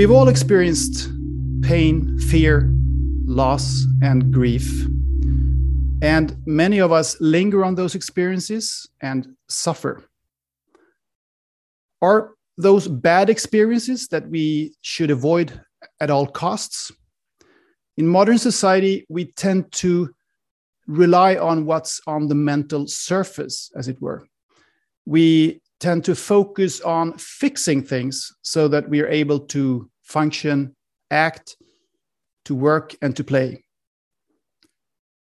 We've all experienced pain, fear, loss, and grief. And many of us linger on those experiences and suffer. Are those bad experiences that we should avoid at all costs? In modern society, we tend to rely on what's on the mental surface, as it were. We tend to focus on fixing things so that we are able to function, act, to work, and to play.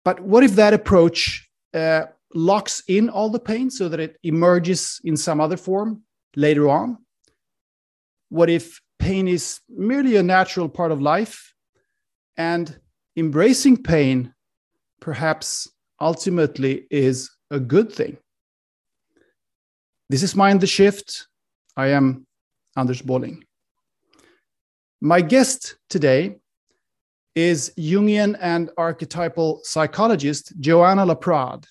But what if that approach uh, locks in all the pain so that it emerges in some other form later on? What if pain is merely a natural part of life and embracing pain perhaps ultimately is a good thing? This is Mind the Shift. I am Anders Bolling. My guest today is Jungian and archetypal psychologist Joanna Laprade,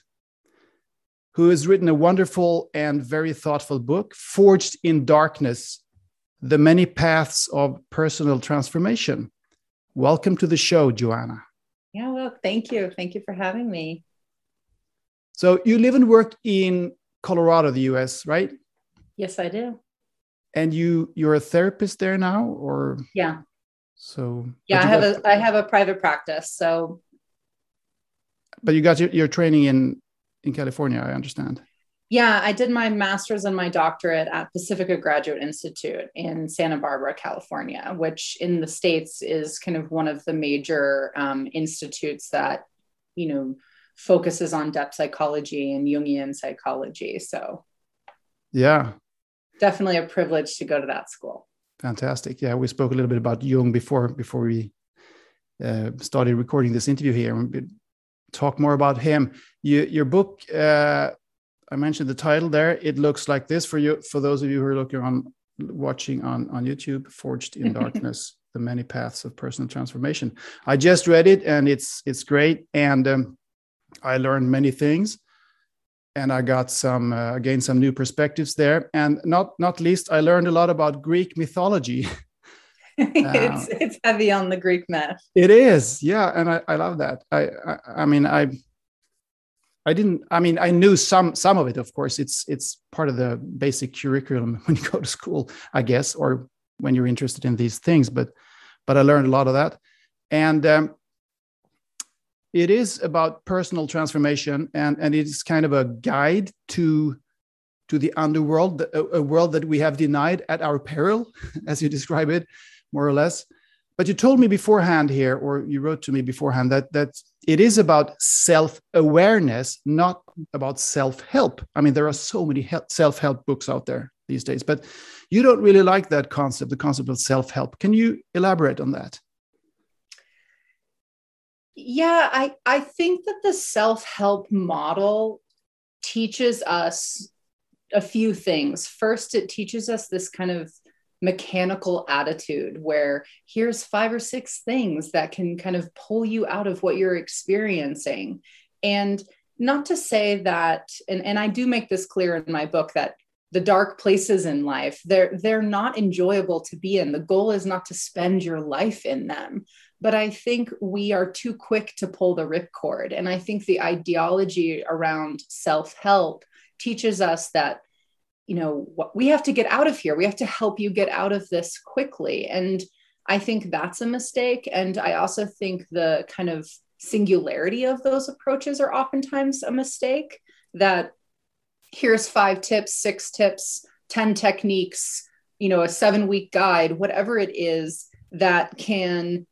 who has written a wonderful and very thoughtful book, Forged in Darkness The Many Paths of Personal Transformation. Welcome to the show, Joanna. Yeah, well, thank you. Thank you for having me. So, you live and work in Colorado, the US, right? Yes, I do. And you you're a therapist there now or Yeah. So Yeah, I have got, a I have a private practice. So But you got your, your training in in California, I understand. Yeah, I did my master's and my doctorate at Pacifica Graduate Institute in Santa Barbara, California, which in the States is kind of one of the major um, institutes that, you know, focuses on depth psychology and Jungian psychology. So, yeah, definitely a privilege to go to that school. Fantastic. Yeah, we spoke a little bit about Jung before before we uh, started recording this interview here. We talk more about him. You, your book, uh, I mentioned the title there. It looks like this for you. For those of you who are looking on watching on on YouTube, "Forged in Darkness: The Many Paths of Personal Transformation." I just read it, and it's it's great. And um, I learned many things and I got some uh, gained some new perspectives there. And not not least, I learned a lot about Greek mythology. it's uh, it's heavy on the Greek myth. It is, yeah, and I, I love that. I, I I mean I I didn't I mean I knew some some of it, of course. It's it's part of the basic curriculum when you go to school, I guess, or when you're interested in these things. But but I learned a lot of that. And um, it is about personal transformation and, and it is kind of a guide to to the underworld a, a world that we have denied at our peril as you describe it more or less. But you told me beforehand here or you wrote to me beforehand that that it is about self-awareness not about self-help. I mean there are so many self-help books out there these days but you don't really like that concept the concept of self-help. Can you elaborate on that yeah i i think that the self-help model teaches us a few things. First it teaches us this kind of mechanical attitude where here's five or six things that can kind of pull you out of what you're experiencing. And not to say that and, and i do make this clear in my book that the dark places in life they're they're not enjoyable to be in. The goal is not to spend your life in them but I think we are too quick to pull the ripcord. And I think the ideology around self help teaches us that, you know, we have to get out of here. We have to help you get out of this quickly. And I think that's a mistake. And I also think the kind of singularity of those approaches are oftentimes a mistake that here's five tips, six tips, 10 techniques, you know, a seven week guide, whatever it is that can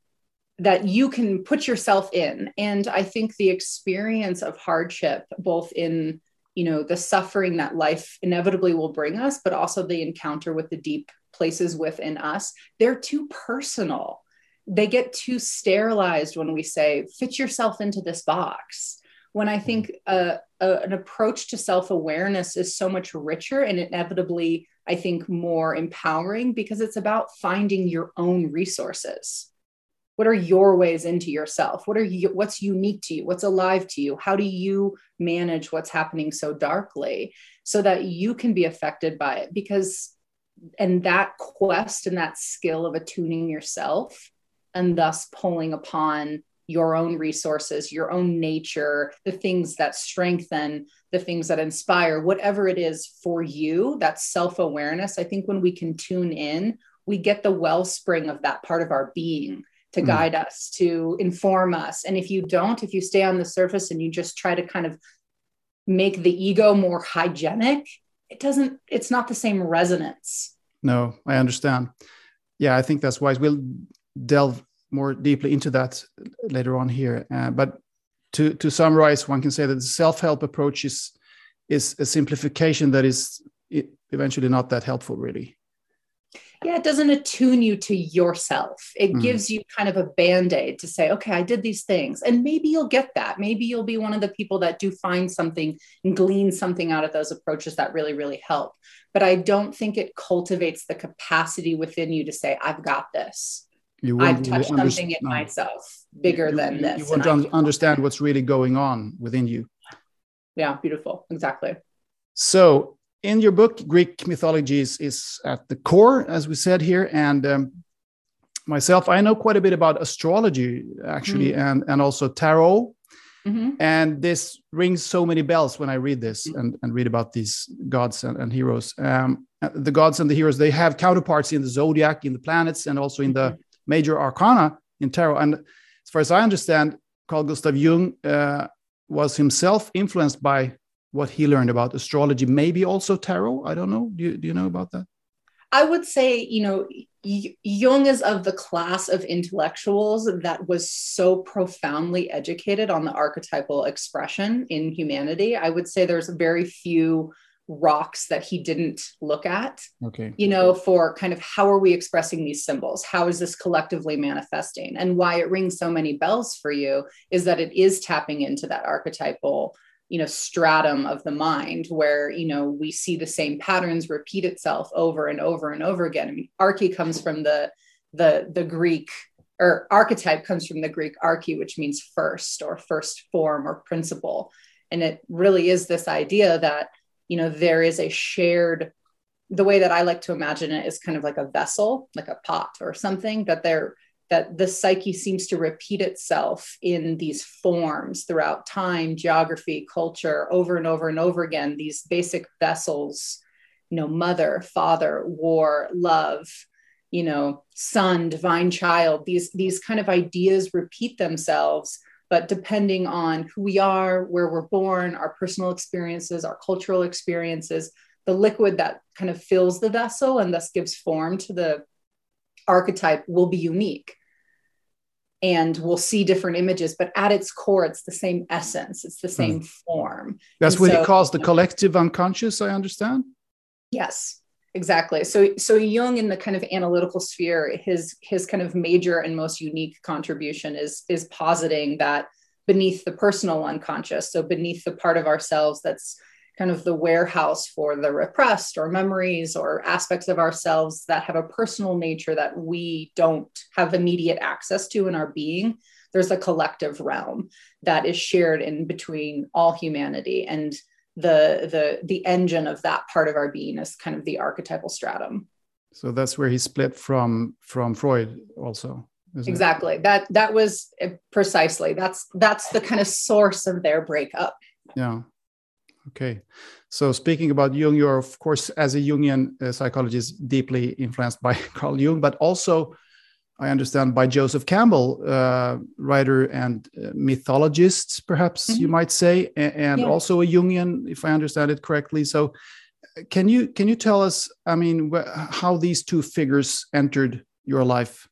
that you can put yourself in. And i think the experience of hardship both in you know the suffering that life inevitably will bring us but also the encounter with the deep places within us they're too personal. They get too sterilized when we say fit yourself into this box. When i think uh, a, an approach to self-awareness is so much richer and inevitably i think more empowering because it's about finding your own resources what are your ways into yourself? What are you what's unique to you? What's alive to you? How do you manage what's happening so darkly so that you can be affected by it? Because and that quest and that skill of attuning yourself and thus pulling upon your own resources, your own nature, the things that strengthen, the things that inspire, whatever it is for you, that self awareness. I think when we can tune in, we get the wellspring of that part of our being to mm. guide us, to inform us. And if you don't, if you stay on the surface and you just try to kind of make the ego more hygienic, it doesn't, it's not the same resonance. No, I understand. Yeah, I think that's wise. We'll delve more deeply into that later on here. Uh, but to, to summarize, one can say that the self-help approach is, is a simplification that is eventually not that helpful, really yeah, it doesn't attune you to yourself. It mm. gives you kind of a band aid to say, okay, I did these things. And maybe you'll get that. Maybe you'll be one of the people that do find something and glean something out of those approaches that really, really help. But I don't think it cultivates the capacity within you to say, I've got this. You I've touched really something in myself bigger you, than you, this. You want to understand what's really going on within you. Yeah, beautiful. Exactly. So in your book, Greek mythology is, is at the core, as we said here. And um, myself, I know quite a bit about astrology, actually, mm-hmm. and, and also tarot. Mm-hmm. And this rings so many bells when I read this and, and read about these gods and, and heroes. Um, the gods and the heroes, they have counterparts in the zodiac, in the planets, and also in the mm-hmm. major arcana in tarot. And as far as I understand, Carl Gustav Jung uh, was himself influenced by what he learned about astrology, maybe also tarot. I don't know. Do you, do you know about that? I would say, you know, Jung is of the class of intellectuals that was so profoundly educated on the archetypal expression in humanity. I would say there's very few rocks that he didn't look at. Okay. You know, for kind of how are we expressing these symbols? How is this collectively manifesting? And why it rings so many bells for you is that it is tapping into that archetypal you know stratum of the mind where you know we see the same patterns repeat itself over and over and over again. I mean arche comes from the the the greek or archetype comes from the greek arche which means first or first form or principle. And it really is this idea that you know there is a shared the way that i like to imagine it is kind of like a vessel like a pot or something that there that the psyche seems to repeat itself in these forms throughout time, geography, culture, over and over and over again, these basic vessels, you know, mother, father, war, love, you know, son, divine child, these, these kind of ideas repeat themselves. But depending on who we are, where we're born, our personal experiences, our cultural experiences, the liquid that kind of fills the vessel and thus gives form to the archetype will be unique and we'll see different images but at its core it's the same essence it's the same mm. form. That's and what so, he calls the collective unconscious i understand? Yes exactly. So so jung in the kind of analytical sphere his his kind of major and most unique contribution is is positing that beneath the personal unconscious so beneath the part of ourselves that's kind of the warehouse for the repressed or memories or aspects of ourselves that have a personal nature that we don't have immediate access to in our being there's a collective realm that is shared in between all humanity. And the the the engine of that part of our being is kind of the archetypal stratum. So that's where he split from from freud also exactly it? that that was eh, precisely. That's that's the kind of source of their breakup. Yeah Okay. So speaking about Jung, you're of course, as a Jungian uh, psychologist, deeply influenced by Carl Jung, but also, I understand, by Joseph Campbell, uh, writer and uh, mythologist, perhaps mm -hmm. you might say, and, and yeah. also a Jungian, if I understand it correctly. So, uh, can you can you tell us, I mean, how these two figures entered your life?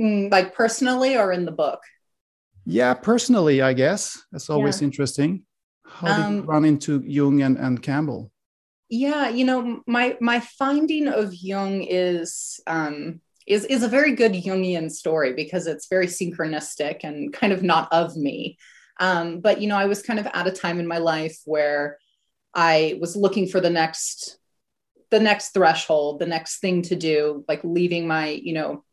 Mm, like personally, or in the book? Yeah, personally, I guess that's always yeah. interesting. How did um, you run into Jung and, and Campbell? Yeah, you know, my my finding of Jung is um, is is a very good Jungian story because it's very synchronistic and kind of not of me. Um, but you know, I was kind of at a time in my life where I was looking for the next the next threshold, the next thing to do, like leaving my, you know,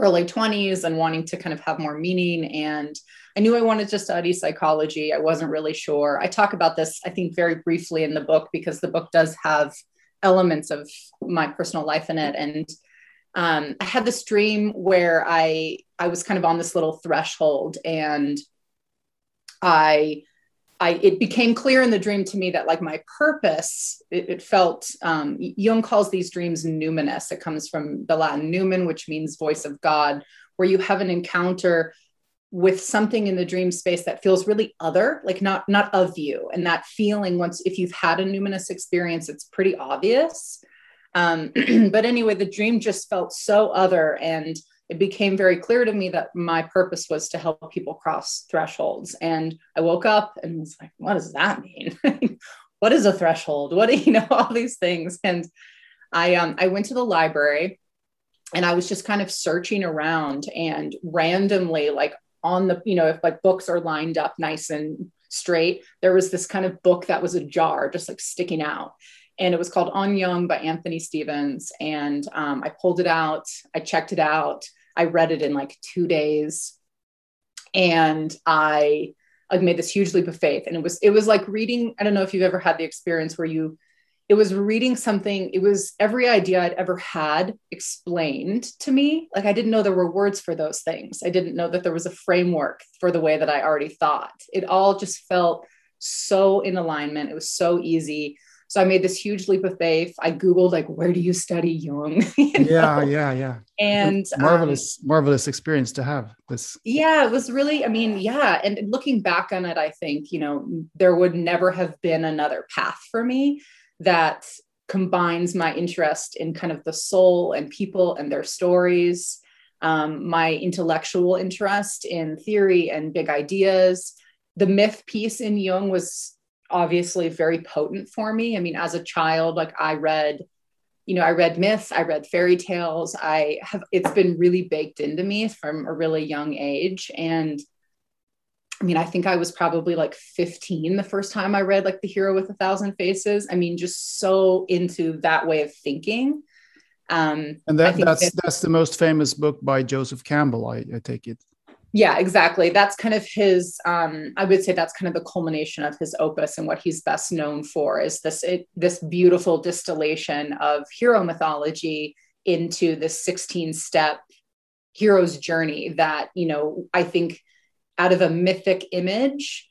early 20s and wanting to kind of have more meaning. And I knew I wanted to study psychology. I wasn't really sure. I talk about this, I think, very briefly in the book because the book does have elements of my personal life in it and um, i had this dream where i i was kind of on this little threshold and i I, it became clear in the dream to me that like my purpose, it, it felt, um, Jung calls these dreams numinous. It comes from the Latin numen, which means voice of God, where you have an encounter with something in the dream space that feels really other, like not, not of you. And that feeling once, if you've had a numinous experience, it's pretty obvious. Um, but anyway, the dream just felt so other and it became very clear to me that my purpose was to help people cross thresholds. And I woke up and was like, what does that mean? what is a threshold? What do you know? All these things. And I um I went to the library and I was just kind of searching around and randomly, like on the, you know, if like books are lined up nice and straight, there was this kind of book that was a jar just like sticking out and it was called On Jung by Anthony Stevens. And um, I pulled it out, I checked it out, I read it in like two days, and I like made this huge leap of faith. And it was it was like reading. I don't know if you've ever had the experience where you it was reading something it was every idea i'd ever had explained to me. Like i didn't know there were words for those things. I didn't know that there was a framework for the way that i already thought. It all just felt so in alignment. It was so easy so I made this huge leap of faith. I Googled like, where do you study Jung? you yeah, yeah, yeah. And marvelous, um, marvelous experience to have this. Yeah, it was really, I mean, yeah. And looking back on it, I think, you know, there would never have been another path for me that combines my interest in kind of the soul and people and their stories, um, my intellectual interest in theory and big ideas. The myth piece in Jung was obviously very potent for me. I mean, as a child, like I read, you know, I read myths, I read fairy tales. I have, it's been really baked into me from a really young age. And I mean, I think I was probably like 15 the first time I read like The Hero with a Thousand Faces. I mean, just so into that way of thinking. Um, and that, that's that, that's the most famous book by Joseph Campbell. I, I take it yeah exactly that's kind of his um, i would say that's kind of the culmination of his opus and what he's best known for is this it, this beautiful distillation of hero mythology into the 16 step hero's journey that you know i think out of a mythic image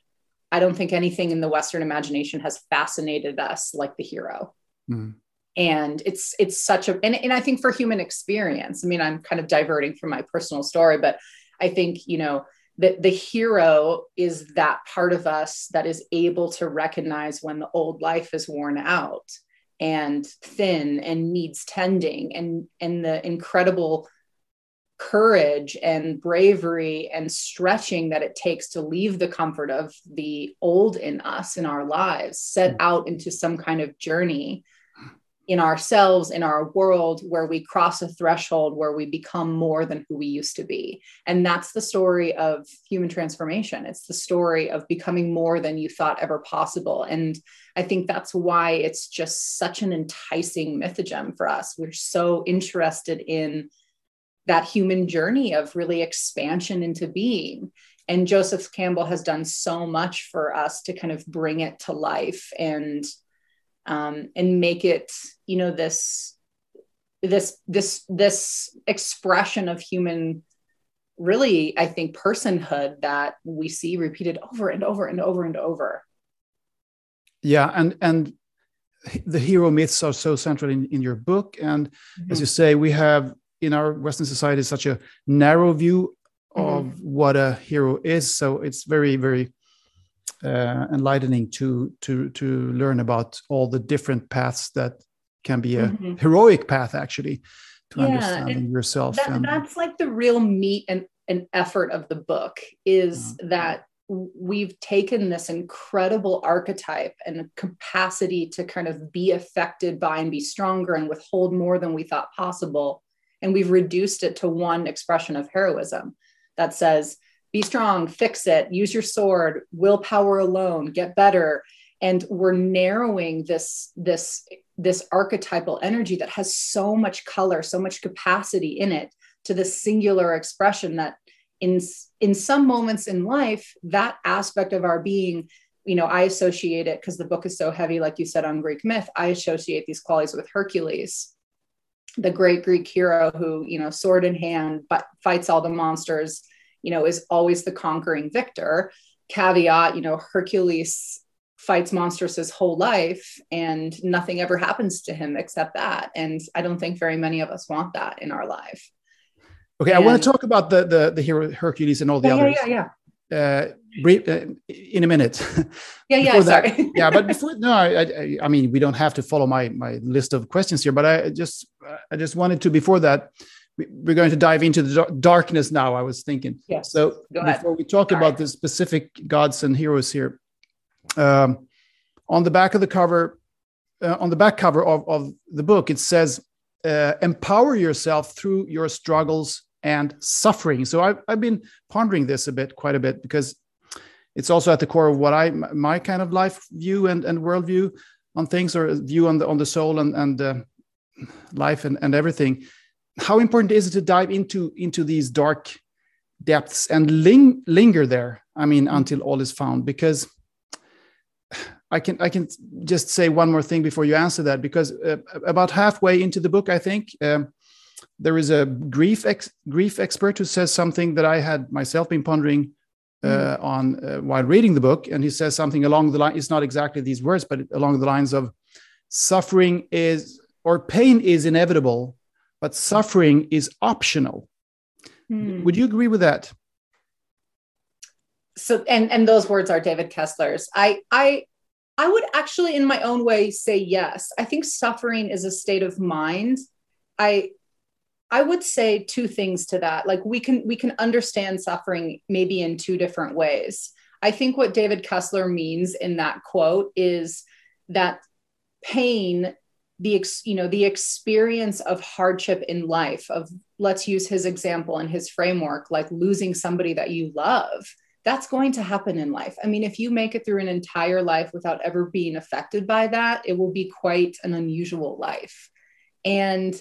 i don't think anything in the western imagination has fascinated us like the hero mm. and it's it's such a and, and i think for human experience i mean i'm kind of diverting from my personal story but I think, you know, that the hero is that part of us that is able to recognize when the old life is worn out and thin and needs tending and and the incredible courage and bravery and stretching that it takes to leave the comfort of the old in us in our lives set hmm. out into some kind of journey in ourselves, in our world, where we cross a threshold where we become more than who we used to be. And that's the story of human transformation. It's the story of becoming more than you thought ever possible. And I think that's why it's just such an enticing mythogem for us. We're so interested in that human journey of really expansion into being. And Joseph Campbell has done so much for us to kind of bring it to life and um, and make it you know this this this this expression of human really i think personhood that we see repeated over and over and over and over yeah and and the hero myths are so central in, in your book and mm-hmm. as you say we have in our western society such a narrow view of mm-hmm. what a hero is so it's very very enlightening to to to learn about all the different paths that can be a mm-hmm. heroic path actually to yeah, understanding yourself that, and, that's like the real meat and, and effort of the book is mm-hmm. that we've taken this incredible archetype and capacity to kind of be affected by and be stronger and withhold more than we thought possible and we've reduced it to one expression of heroism that says be strong, fix it, use your sword, willpower alone, get better. And we're narrowing this, this, this archetypal energy that has so much color, so much capacity in it to the singular expression that in, in some moments in life, that aspect of our being you know, I associate it because the book is so heavy, like you said, on Greek myth. I associate these qualities with Hercules, the great Greek hero who, you know, sword in hand, but fights all the monsters, you know, is always the conquering victor. Caveat, you know, Hercules fights monsters his whole life and nothing ever happens to him except that. And I don't think very many of us want that in our life. Okay, and, I want to talk about the the the hero Hercules and all the yeah, others. Yeah, yeah, uh, uh, in a minute. Yeah, yeah, sorry. Yeah, but before no, I, I, I, mean we don't have to follow my my list of questions here, but I just I just wanted to before that we're going to dive into the darkness now. I was thinking. Yes. So before we talk about the specific gods and heroes here, um, on the back of the cover, uh, on the back cover of, of the book, it says, uh, "Empower yourself through your struggles and suffering. So I've, I've been pondering this a bit, quite a bit, because it's also at the core of what I my kind of life view and, and worldview on things or view on the on the soul and and uh, life and, and everything. How important is it to dive into into these dark depths and ling- linger there? I mean, until all is found, because I can I can just say one more thing before you answer that because uh, about halfway into the book, I think um, there is a grief ex- grief expert who says something that I had myself been pondering uh, mm. on uh, while reading the book, and he says something along the line. It's not exactly these words, but along the lines of suffering is or pain is inevitable, but suffering is optional. Mm. Would you agree with that? So, and and those words are David Kessler's. I I I would actually, in my own way, say yes. I think suffering is a state of mind. I I would say two things to that. Like we can we can understand suffering maybe in two different ways. I think what David Kessler means in that quote is that pain the ex, you know the experience of hardship in life of let's use his example and his framework like losing somebody that you love that's going to happen in life. I mean if you make it through an entire life without ever being affected by that it will be quite an unusual life. And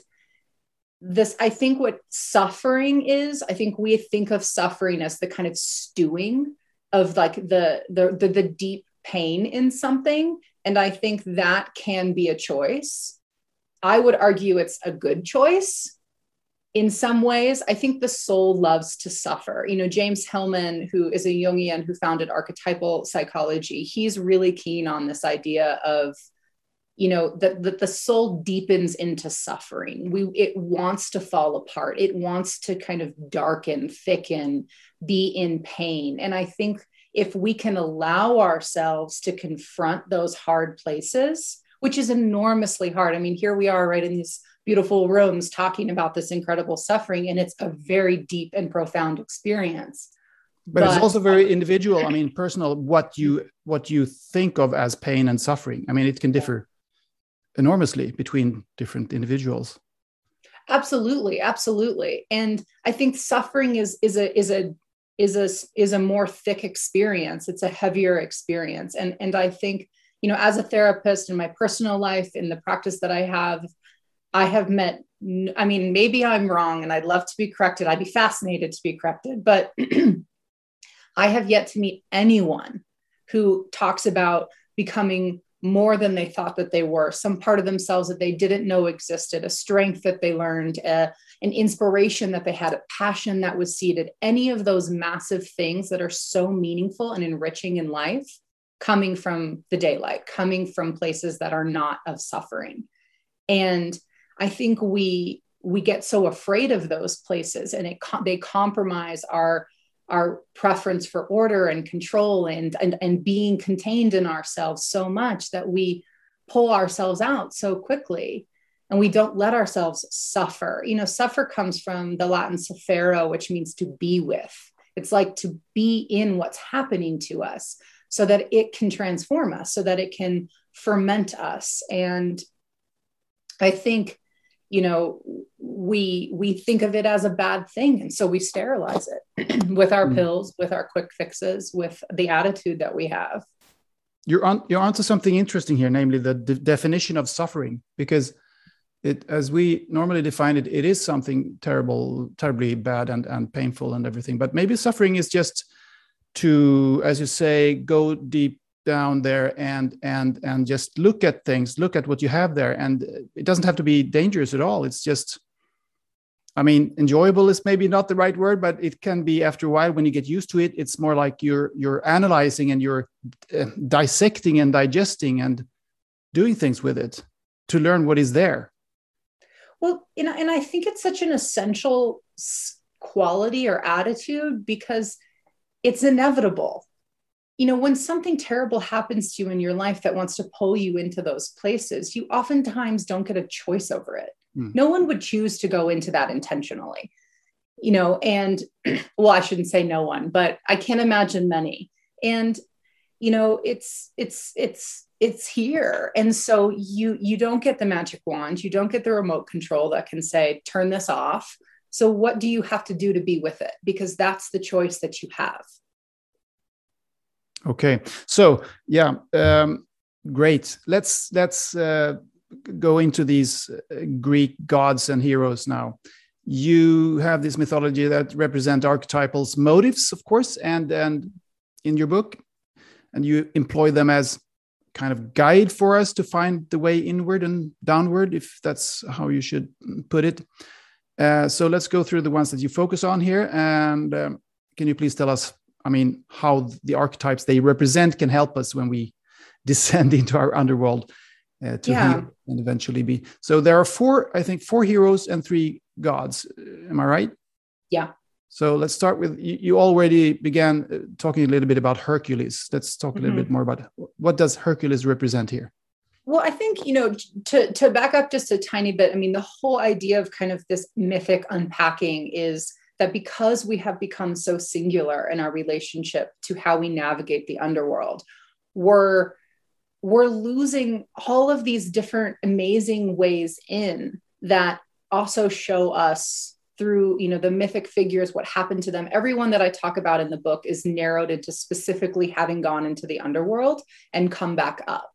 this i think what suffering is i think we think of suffering as the kind of stewing of like the the the, the deep pain in something and i think that can be a choice. I would argue it's a good choice. In some ways i think the soul loves to suffer. You know james hillman who is a jungian who founded archetypal psychology he's really keen on this idea of you know that, that the soul deepens into suffering. We it wants to fall apart. It wants to kind of darken thicken be in pain. And i think if we can allow ourselves to confront those hard places which is enormously hard. I mean here we are right in these beautiful rooms talking about this incredible suffering and it's a very deep and profound experience. But, but, it's also very individual. I mean personal what you what you think of as pain and suffering. I mean it can differ enormously between different individuals. Absolutely absolutely. And i think suffering is is a is a is a is a more thick experience. It's a heavier experience. And and i think you know as a therapist in my personal life in the practice that i have i have met i mean maybe i'm wrong and i'd love to be corrected. I'd be fascinated to be corrected but i have yet to meet anyone who talks about becoming more than they thought that they were, some part of themselves that they didn't know existed, a strength that they learned, an inspiration that they had, a passion that was seeded, any of those massive things that are so meaningful and enriching in life coming from the daylight, coming from places that are not of suffering. And I think we we get so afraid of those places and it they compromise our our preference for order and control and, and and being contained in ourselves so much that we pull ourselves out so quickly and we don't let ourselves suffer. You know suffer comes from the latin suffero which means to be with. It's like to be in what's happening to us so that it can transform us so that it can ferment us. And i think you know we we think of it as a bad thing. And so we sterilize it with our mm. pills with our quick fixes with the attitude that we have. You're on you're onto something interesting here namely the de- definition of suffering because it as we normally define it it is something terrible terribly bad and and painful and everything. But maybe suffering is just to as you say go deep down there and and and just look at things look at what you have there. And it doesn't have to be dangerous at all. It's just i mean enjoyable is maybe not the right word but it can be after a while when you get used to it it's more like you're you're analyzing and you're uh, dissecting and digesting and doing things with it to learn what is there. Well know, and i think it's such an essential quality or attitude because it's inevitable you know, when something terrible happens to you in your life that wants to pull you into those places, you oftentimes don't get a choice over it. Mm. No one would choose to go into that intentionally, you know, and well, I shouldn't say no one, but I can't imagine many. And, you know, it's, it's, it's, it's here. And so you, you don't get the magic wand, you don't get the remote control that can say, turn this off. So what do you have to do to be with it? Because that's the choice that you have. Okay, so yeah, um, great. Let's let's uh, go into these uh, Greek gods and heroes now. You have this mythology that represent archetypal motives, of course, and and in your book, and you employ them as kind of guide for us to find the way inward and downward, if that's how you should put it. Uh, so let's go through the ones that you focus on here, and um, can you please tell us I mean, how the archetypes they represent can help us when we descend into our underworld uh, to yeah. heal and eventually be. So there are four, I think, four heroes and three gods. Uh, am I right? Yeah. So let's start with you, you already began uh, talking a little bit about Hercules. Let's talk a little mm-hmm. bit more about what does Hercules represent here? Well, I think, you know, to, to back up just a tiny bit, I mean, the whole idea of kind of this mythic unpacking is that because we have become so singular in our relationship to how we navigate the underworld, we're we're losing all of these different amazing ways in that also show us through you know the mythic figures what happened to them. Everyone that i talk about in the book is narrowed into specifically having gone into the underworld and come back up.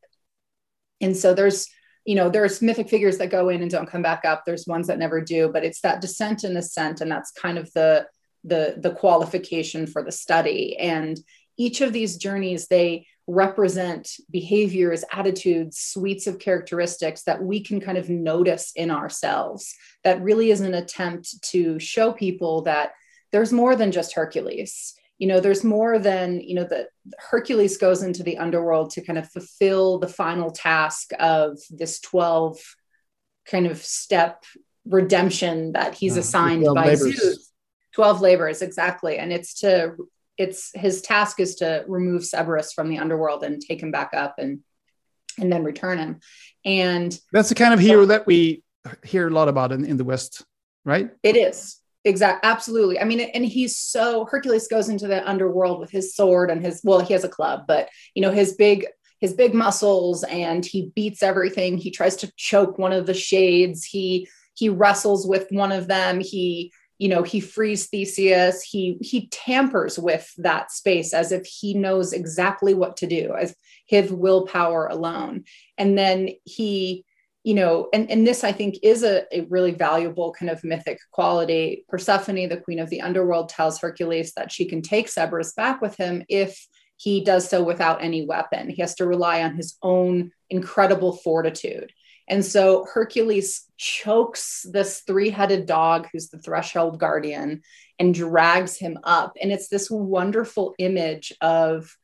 And so there's you know there's mythic figures that go in and don't come back up. There's ones that never do but it's that descent and ascent and that's kind of the the the qualification for the study. And each of these journeys they represent behaviors attitudes suites of characteristics that we can kind of notice in ourselves. That really is an attempt to show people that there's more than just hercules you know there's more than you know that hercules goes into the underworld to kind of fulfill the final task of this 12 kind of step redemption that he's assigned by labors. zeus. 12 labors exactly. And it's to it's his task is to remove cerberus from the underworld and take him back up and and then return him. And that's the kind of hero that we hear a lot about in, in the west right? It is Exactly. Absolutely. I mean, and he's so Hercules goes into the underworld with his sword and his well, he has a club, but you know, his big his big muscles and he beats everything. He tries to choke one of the shades. He he wrestles with one of them. He you know he frees theseus he he tampers with that space as if he knows exactly what to do as his willpower alone and then he you know, and, and this I think is a, a really valuable kind of mythic quality. Persephone, the queen of the underworld, tells Hercules that she can take Cerberus back with him if he does so without any weapon. He has to rely on his own incredible fortitude. And so Hercules chokes this three headed dog, who's the threshold guardian, and drags him up. And it's this wonderful image of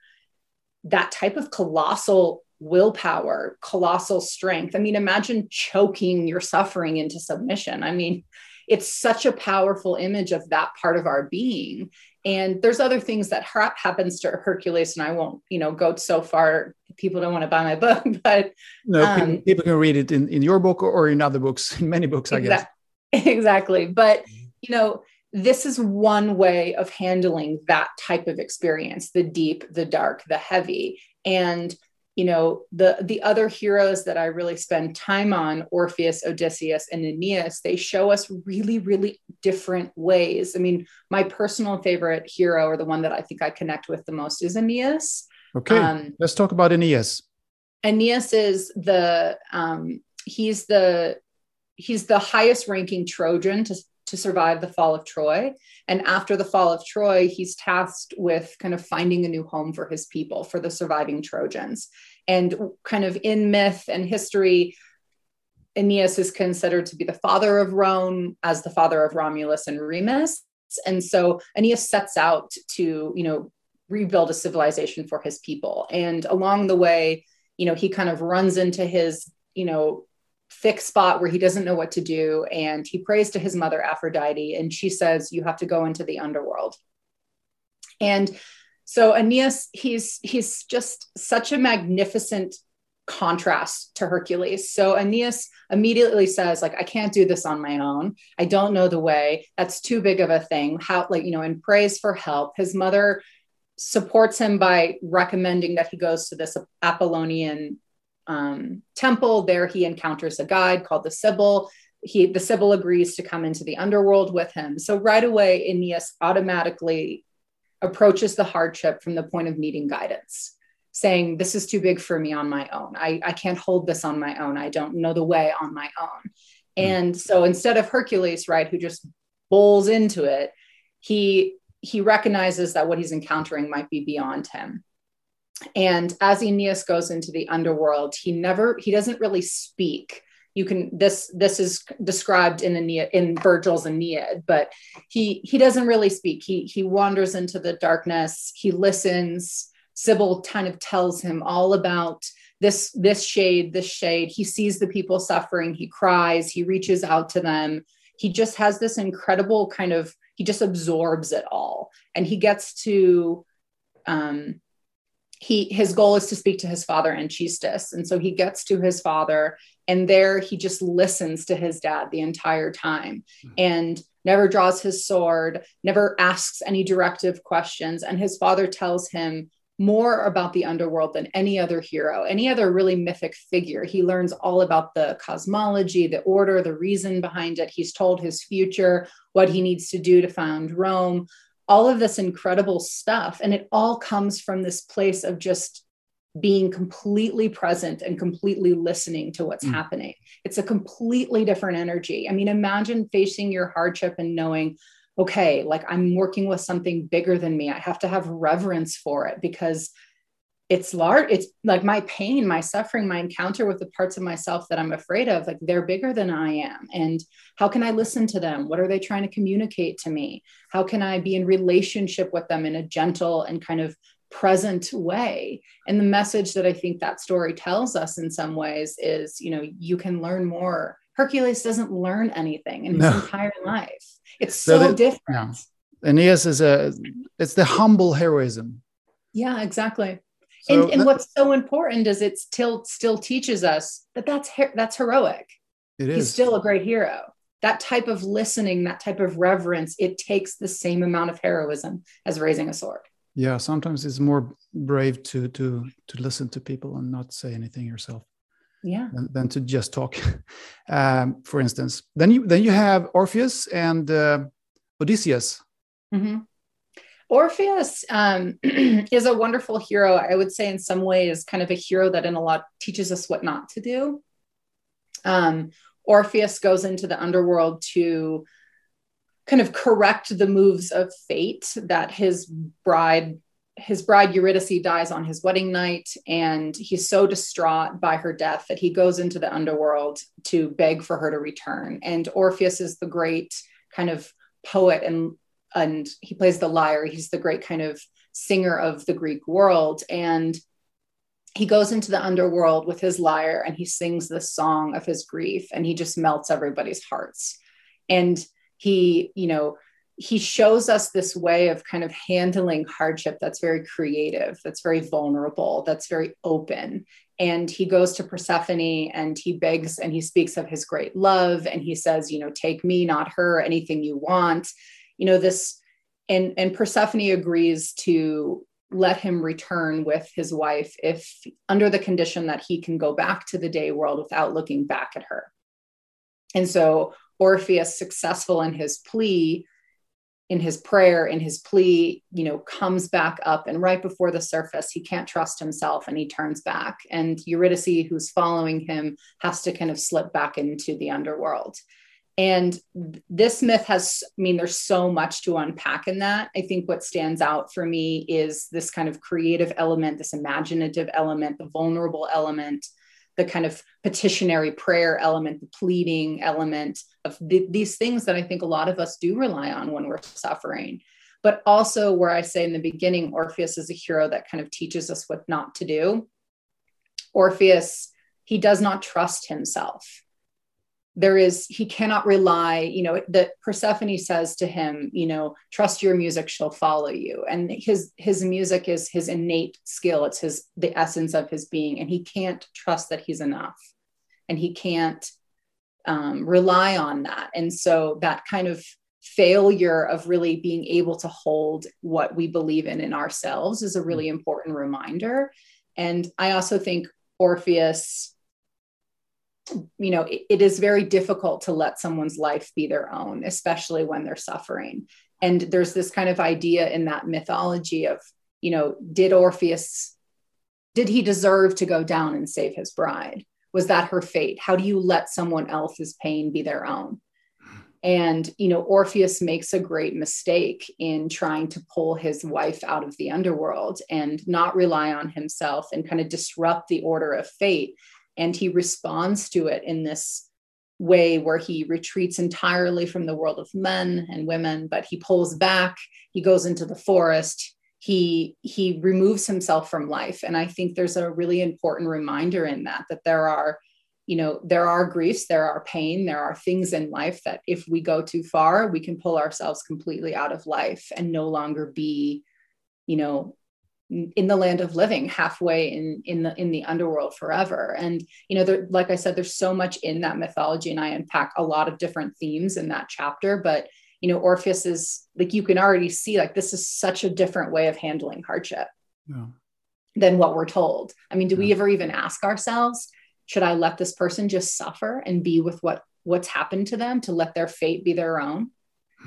that type of colossal willpower, colossal strength. I mean, imagine choking your suffering into submission. I mean, it's such a powerful image of that part of our being. And there's other things that ha- happens to Hercules, and I won't, you know, go so far. People don't want to buy my book, but no, um, people can read it in, in your book or in other books, in many books, I guess. Exactly. But you know, this is one way of handling that type of experience: the deep, the dark, the heavy, and you know the the other heroes that i really spend time on orpheus odysseus and aeneas they show us really really different ways. I mean my personal favorite hero or the one that i think i connect with the most is aeneas. Okay um, let's talk about aeneas. Aeneas is the um, he's the he's the highest ranking trojan to to survive the fall of Troy. And after the fall of Troy, he's tasked with kind of finding a new home for his people, for the surviving Trojans. And kind of in myth and history, Aeneas is considered to be the father of Rome as the father of Romulus and Remus. And so Aeneas sets out to, you know, rebuild a civilization for his people. And along the way, you know, he kind of runs into his, you know, thick spot where he doesn't know what to do. And he prays to his mother, Aphrodite, and she says, You have to go into the underworld. And so Aeneas, he's he's just such a magnificent contrast to Hercules. So Aeneas immediately says, like, I can't do this on my own. I don't know the way. That's too big of a thing. How, like, you know, and prays for help. His mother supports him by recommending that he goes to this Apollonian um, temple. There he encounters a guide called the Sibyl. He, the Sibyl agrees to come into the underworld with him. So right away, Aeneas automatically approaches the hardship from the point of needing guidance saying this is too big for me on my own I, I can't hold this on my own i don't know the way on my own mm. and so instead of hercules right who just bowls into it he he recognizes that what he's encountering might be beyond him and as aeneas goes into the underworld he never he doesn't really speak you can this this is described in Aeneid, in Virgil's Aeneid, but he he doesn't really speak. He he wanders into the darkness. He listens. Sibyl kind of tells him all about this this shade, this shade. He sees the people suffering. He cries. He reaches out to them. He just has this incredible kind of. He just absorbs it all, and he gets to. Um, he his goal is to speak to his father Anchises, and so he gets to his father, and there he just listens to his dad the entire time, mm-hmm. and never draws his sword, never asks any directive questions, and his father tells him more about the underworld than any other hero, any other really mythic figure. He learns all about the cosmology, the order, the reason behind it. He's told his future, what he needs to do to found Rome, all of this incredible stuff. And it all comes from this place of just being completely present and completely listening to what's mm. happening. It's a completely different energy. I mean, imagine facing your hardship and knowing, okay, like I'm working with something bigger than me. I have to have reverence for it because it's large. It's like my pain, my suffering, my encounter with the parts of myself that I'm afraid of, like they're bigger than I am. And how can I listen to them? What are they trying to communicate to me? How can I be in relationship with them in a gentle and kind of present way and the message that i think that story tells us in some ways is you know you can learn more hercules doesn't learn anything in his entire life it's so, so the, different. Yeah. Aeneas is a it's the humble heroism. Yeah, exactly. So and, and that, what's so important is it still still teaches us that that's that's heroic. It is. He's still a great hero. That type of listening, that type of reverence, it takes the same amount of heroism as raising a sword. Yeah, sometimes it's more brave to to to listen to people and not say anything yourself yeah than, than to just talk um, for instance then you then you have orpheus and uh, odysseus mm-hmm. Orpheus um, is a wonderful hero i would say in some ways kind of a hero that in a lot teaches us what not to do um, orpheus goes into the underworld to kind of correct the moves of fate that his bride his bride Eurydice dies on his wedding night, and he's so distraught by her death that he goes into the underworld to beg for her to return. And Orpheus is the great kind of poet, and and he plays the lyre. He's the great kind of singer of the Greek world, and he goes into the underworld with his lyre and he sings the song of his grief, and he just melts everybody's hearts. And he, you know, he shows us this way of kind of handling hardship that's very creative, that's very vulnerable, that's very open. And he goes to Persephone and he begs and he speaks of his great love and he says, you know, take me, not her, anything you want. You know, this, and, and Persephone agrees to let him return with his wife if under the condition that he can go back to the day world without looking back at her. And so Orpheus, successful in his plea, in his prayer in his plea you know comes back up and right before the surface he can't trust himself and he turns back and eurydice who's following him has to kind of slip back into the underworld and this myth has i mean there's so much to unpack in that. I think what stands out for me is this kind of creative element this imaginative element the vulnerable element the kind of petitionary prayer element the pleading element of th- these things that i think a lot of us do rely on when we're suffering. But also where i say in the beginning orpheus is a hero that kind of teaches us what not to do. Orpheus he does not trust himself there is he cannot rely you know that persephone says to him you know trust your music she'll follow you. And his his music is his innate skill. It's his the essence of his being. And he can't trust that he's enough. And he can't um, rely on that. And so that kind of failure of really being able to hold what we believe in in ourselves is a really important reminder. And i also think orpheus you know it, it is very difficult to let someone's life be their own especially when they're suffering. And there's this kind of idea in that mythology of you know did orpheus did he deserve to go down and save his bride? Was that her fate? How do you let someone else's pain be their own? And you know orpheus makes a great mistake in trying to pull his wife out of the underworld and not rely on himself and kind of disrupt the order of fate and he responds to it in this way where he retreats entirely from the world of men and women but he pulls back he goes into the forest he he removes himself from life. And i think there's a really important reminder in that that there are you know there are griefs there are pain there are things in life that if we go too far we can pull ourselves completely out of life and no longer be you know in the land of living halfway in in the in the underworld forever and you know there, like i said there's so much in that mythology and i unpack a lot of different themes in that chapter but you know orpheus is like you can already see like this is such a different way of handling hardship yeah. than what we're told i mean do yeah. we ever even ask ourselves should i let this person just suffer and be with what what's happened to them to let their fate be their own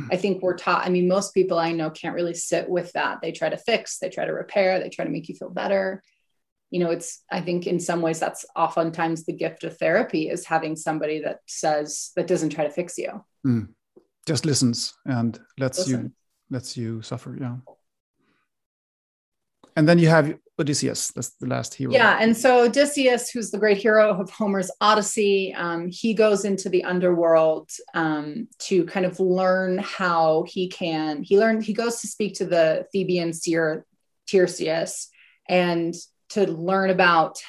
I think we're taught. I mean, most people I know can't really sit with that. They try to fix, they try to repair, they try to make you feel better. You know, it's, I think in some ways that's oftentimes the gift of therapy is having somebody that says, that doesn't try to fix you. Mm. Just listens and lets Listen. you, lets you suffer. Yeah. And then you have Odysseus. That's the last hero. Yeah, and so Odysseus, who's the great hero of Homer's Odyssey, um, he goes into the underworld um, to kind of learn how he can. He learned. He goes to speak to the Theban seer Tiresias and to learn about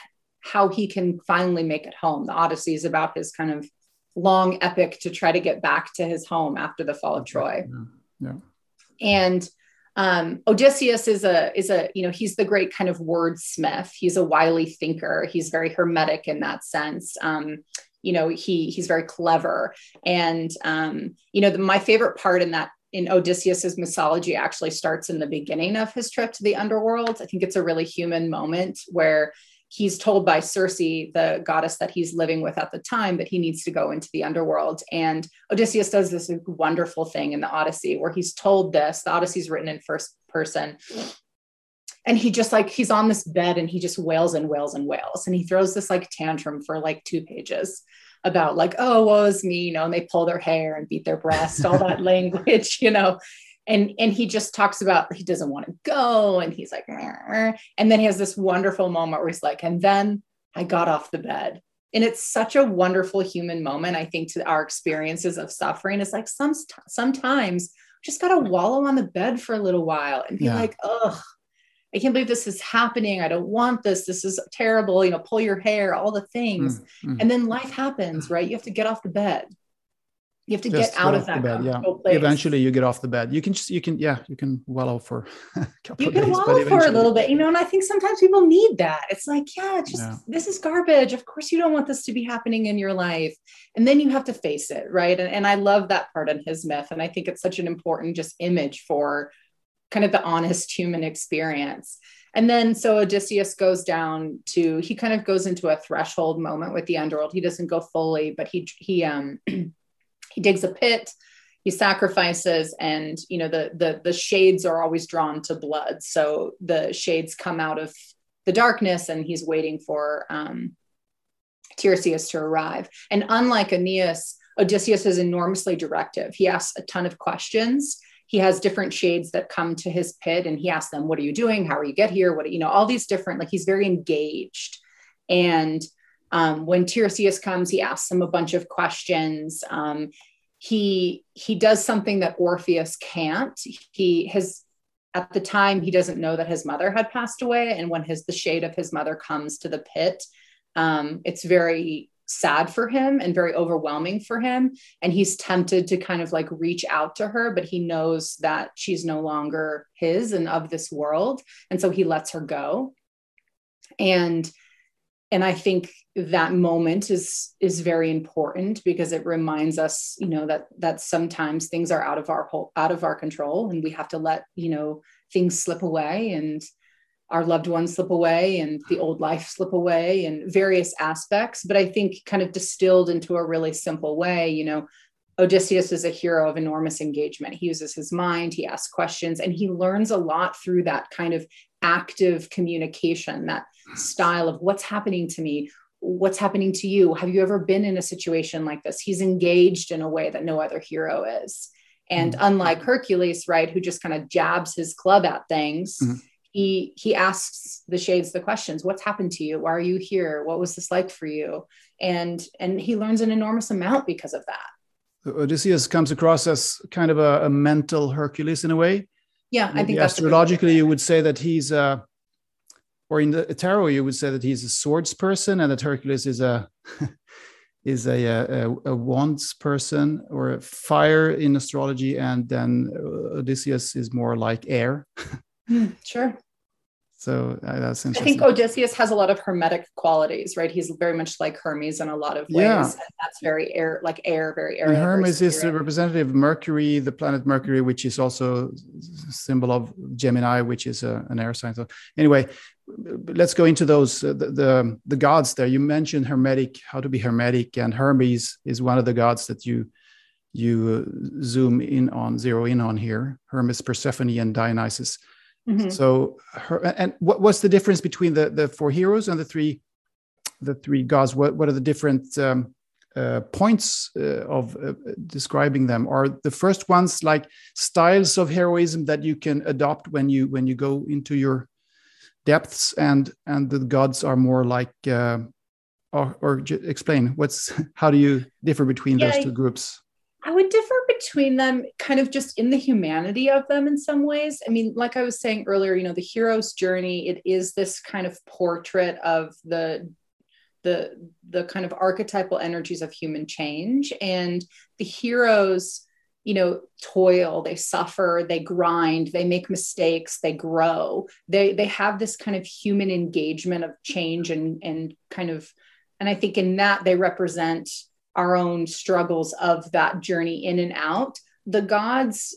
how he can finally make it home. The Odyssey is about his kind of long epic to try to get back to his home after the fall of Troy. Yeah. yeah. And um, Odysseus is a is a you know he's the great kind of wordsmith. He's a wily thinker. He's very hermetic in that sense. Um, you know he he's very clever, and um, you know the, my favorite part in that in Odysseus's mythology actually starts in the beginning of his trip to the underworld. I think it's a really human moment where he's told by Circe, the goddess that he's living with at the time, that he needs to go into the underworld. And Odysseus does this wonderful thing in the Odyssey where he's told this. The Odyssey is written in first person. And he just like, he's on this bed and he just wails and wails and wails. And he throws this like tantrum for like two pages about like, oh, woe is me, you know, and they pull their hair and beat their breast, all that language, you know and and he just talks about he doesn't want to go and he's like and then he has this wonderful moment where he's like and then i got off the bed and it's such a wonderful human moment i think to our experiences of suffering it's like some sometimes just got to wallow on the bed for a little while and be yeah. like ugh I can't believe this is happening. I don't want this. This is terrible. You know, pull your hair, all the things. Mm-hmm. And then life happens, right? You have to get off the bed you have to Just get out of that bed, yeah. Place. Eventually, you get off the bed. You can just, you can, yeah, you can wallow for a couple you of days. Can wallow for a little bit, you know. And I think sometimes people need that. It's like, yeah, just yeah. this is garbage. Of course, you don't want this to be happening in your life, and then you have to face it, right? And, and I love that part in his myth, and I think it's such an important just image for kind of the honest human experience. And then so Odysseus goes down to he kind of goes into a threshold moment with the underworld. He doesn't go fully, but he he um he digs a pit he sacrifices and you know the the the shades are always drawn to blood so the shades come out of the darkness and he's waiting for um Tiresias to arrive and unlike Aeneas Odysseus is enormously directive. He asks a ton of questions. He has different shades that come to his pit and he asks them, What are you doing? How are you get here? What, you know, all these different, like he's very engaged. And um, when Tiresias comes, he asks him a bunch of questions. Um, he he does something that Orpheus can't. He his at the time he doesn't know that his mother had passed away, and when his the shade of his mother comes to the pit, um, it's very sad for him and very overwhelming for him. And he's tempted to kind of like reach out to her, but he knows that she's no longer his and of this world, and so he lets her go. And and i think that moment is is very important because it reminds us you know that that sometimes things are out of our whole out of our control and we have to let you know things slip away and our loved ones slip away and the old life slip away and various aspects. But i think kind of distilled into a really simple way you know odysseus is a hero of enormous engagement. He uses his mind he asks questions and he learns a lot through that kind of active communication that style of what's happening to me what's happening to you? Have you ever been in a situation like this? He's engaged in a way that no other hero is. And mm-hmm. unlike hercules right who just kind of jabs his club at things mm-hmm. he he asks the shades the questions. What's happened to you? Why are you here? What was this like for you? And and he learns an enormous amount because of that. Odysseus comes across as kind of a, a mental hercules in a way yeah i think astrologically you would say that he's uh or in the tarot you would say that he's a swords person and that hercules is a is a, a, a wands person or a fire in astrology and then odysseus is more like air. Mm, sure so uh, that's interesting. I think Odysseus has a lot of hermetic qualities, right? He's very much like Hermes in a lot of ways. Yeah. that's very air, like air, very air. Hermes is the representative of Mercury, the planet Mercury, which is also symbol of Gemini, which is a, an air sign. So anyway, let's go into those uh, the, the, the gods there. You mentioned hermetic, how to be hermetic, and Hermes is one of the gods that you you uh, zoom in on, zero in on here. Hermes, Persephone, and Dionysus. Mm-hmm. So, her, and what, what's the difference between the the four heroes and the three the three gods? What what are the different um, uh, points uh, of uh, describing them? Are the first ones like styles of heroism that you can adopt when you when you go into your depths, and and the gods are more like uh, or, or explain what's how do you differ between yeah, those two groups? I would differ between them kind of just in the humanity of them in some ways. I mean, like I was saying earlier, you know, the hero's journey, it is this kind of portrait of the the the kind of archetypal energies of human change and the heroes you know toil they suffer they grind they make mistakes they grow they they have this kind of human engagement of change and and kind of and i think in that they represent our own struggles of that journey in and out. The gods,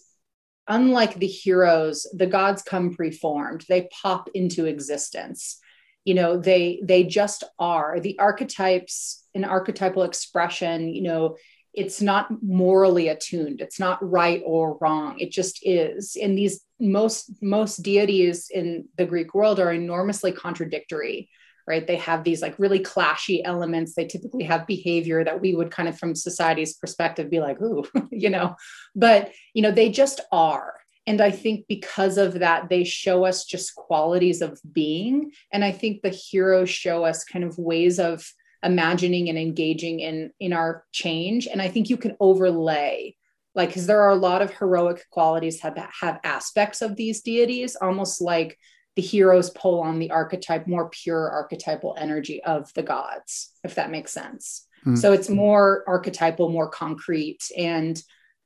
unlike the heroes, the gods come preformed. They pop into existence. You know, they they just are. The archetypes, an archetypal expression, you know, it's not morally attuned. It's not right or wrong. It just is. And these most most deities in the Greek world are enormously contradictory right? They have these like really clashy elements. They typically have behavior that we would kind of, from society's perspective, be like, ooh, you know, but, you know, they just are. And I think because of that, they show us just qualities of being. And I think the heroes show us kind of ways of imagining and engaging in, in our change. And I think you can overlay like because there are a lot of heroic qualities have have aspects of these deities almost like the heroes pull on the archetype, more pure archetypal energy of the gods, if that makes sense. Mm. So it's more archetypal, more concrete. And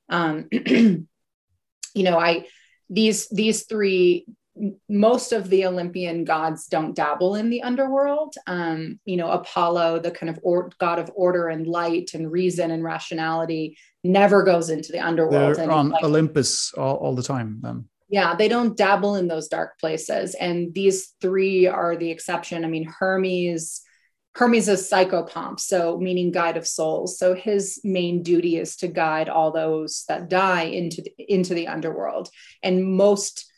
um, you know, I these these three most of the Olympian gods don't dabble in the underworld. Um, you know, Apollo, the kind of or, god of order and light and reason and rationality, never goes into the underworld. They're on like, Olympus all, all the time. Then yeah they don't dabble in those dark places and these three are the exception i mean hermes hermes is psychopomp so meaning guide of souls so his main duty is to guide all those that die into the, into the underworld and most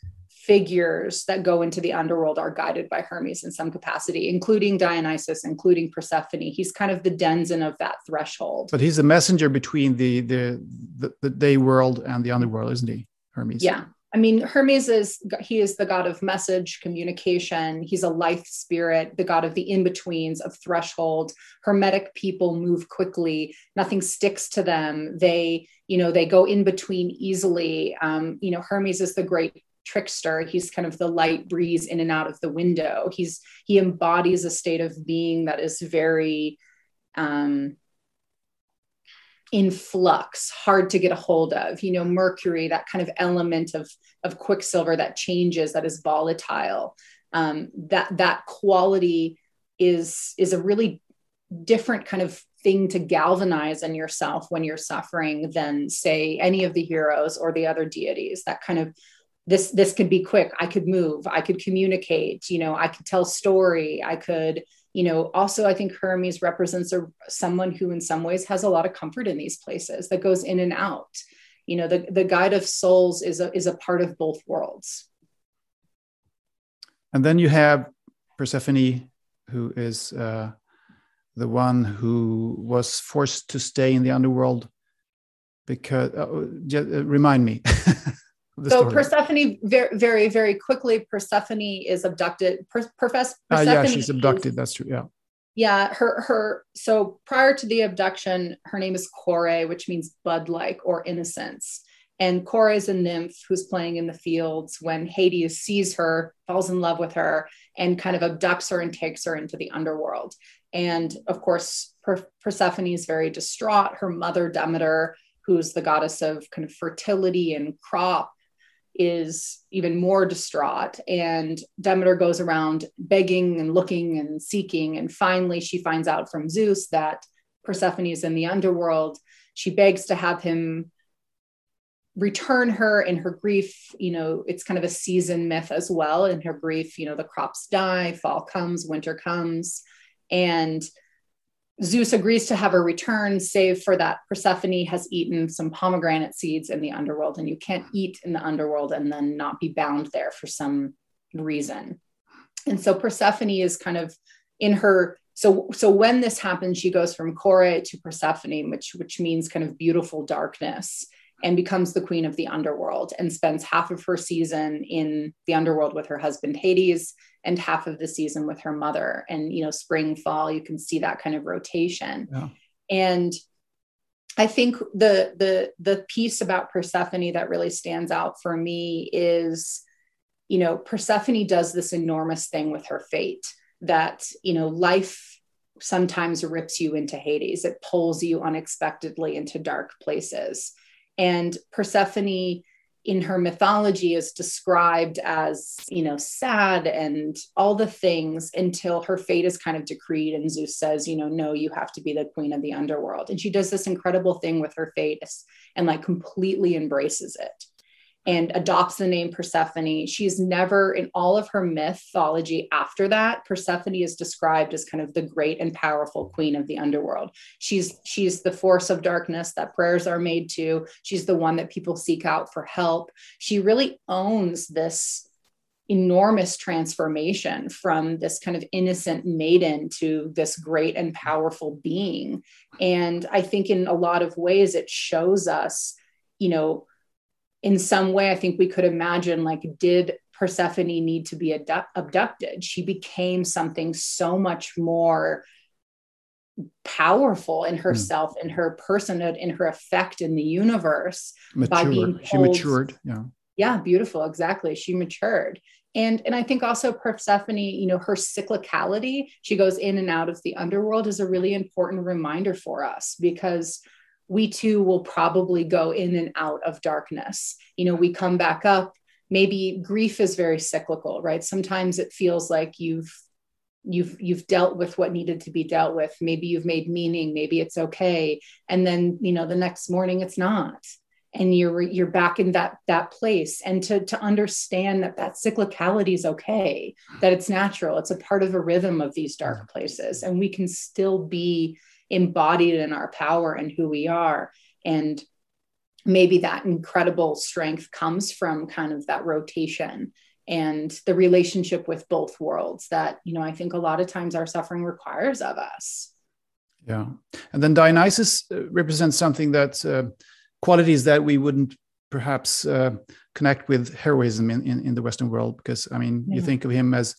figures that go into the underworld are guided by Hermes in some capacity, including Dionysus, including Persephone. He's kind of the denizen of that threshold. But he's the messenger between the the the, the day world and the underworld, isn't he? Hermes. Yeah. I mean, Hermes is he is the god of message, communication. He's a life spirit, the god of the in-betweens, of threshold. Hermetic people move quickly. Nothing sticks to them. They, you know, they go in between easily. Um, you know, Hermes is the great trickster he's kind of the light breeze in and out of the window he's he embodies a state of being that is very um in flux hard to get a hold of you know mercury that kind of element of of quicksilver that changes that is volatile. Um that that quality is is a really different kind of thing to galvanize in yourself when you're suffering than say any of the heroes or the other deities. That kind of this this could be quick. I could move. I could communicate. You know i could tell story. I could you know also i think hermes represents a someone who in some ways has a lot of comfort in these places that goes in and out. You know the, the guide of souls is a, is a part of both worlds. And then you have persephone who is uh, the one who was forced to stay in the underworld because uh, just, uh, remind me so story. Persephone, very, very, very quickly, Persephone is abducted. Per, Persephone uh, yeah, she's abducted. Is, That's true. Yeah. Yeah, her her. So prior to the abduction, her name is Kore, which means bud-like or innocence. And Kore is a nymph who's playing in the fields when Hades sees her, falls in love with her, and kind of abducts her and takes her into the underworld. And of course, per- Persephone is very distraught. Her mother, Demeter, who's the goddess of kind of fertility and crop, is even more distraught. And Demeter goes around begging and looking and seeking. And finally, she finds out from Zeus that Persephone is in the underworld. She begs to have him return her in her grief. You know, it's kind of a season myth as well. In her grief, you know, the crops die, fall comes, winter comes. And Zeus agrees to have her return, save for that Persephone has eaten some pomegranate seeds in the underworld, and you can't eat in the underworld and then not be bound there for some reason. And so Persephone is kind of in her. So, so when this happens, she goes from Kore to Persephone, which which means kind of beautiful darkness and becomes the queen of the underworld and spends half of her season in the underworld with her husband Hades and half of the season with her mother. And, you know, spring, fall, you can see that kind of rotation. Yeah. And I think the the the piece about Persephone that really stands out for me is, you know, Persephone does this enormous thing with her fate that, you know, life sometimes rips you into Hades. It pulls you unexpectedly into dark places. And Persephone in her mythology is described as, you know, sad and all the things until her fate is kind of decreed. And Zeus says, you know, no, you have to be the queen of the underworld. And she does this incredible thing with her fate and like completely embraces it and adopts the name Persephone. She's never, in all of her mythology after that, Persephone is described as kind of the great and powerful queen of the underworld. She's she's the force of darkness that prayers are made to. She's the one that people seek out for help. She really owns this enormous transformation from this kind of innocent maiden to this great and powerful being. And I think in a lot of ways it shows us, you know, in some way, I think we could imagine like, did Persephone need to be abducted? She became something so much more powerful in hmm. herself, mm. in her personhood, in her effect in the universe. By being she matured. Yeah. Yeah, beautiful. Exactly. She matured. And, and I think also Persephone, you know, her cyclicality, she goes in and out of the underworld is a really important reminder for us because we too will probably go in and out of darkness. You know, we come back up. Maybe grief is very cyclical, right? Sometimes it feels like you've you've you've dealt with what needed to be dealt with. Maybe you've made meaning. Maybe it's okay. And then you know the next morning it's not. And you're you're back in that that place. And to to understand that that cyclicality is okay that it's natural. It's a part of a rhythm of these dark places. And we can still be embodied in our power and who we are. And maybe that incredible strength comes from kind of that rotation and the relationship with both worlds that you know i think a lot of times our suffering requires of us yeah and then dionysus uh, represents something that uh, qualities that we wouldn't perhaps uh, connect with heroism in, in, in, the western world because i mean yeah. you think of him as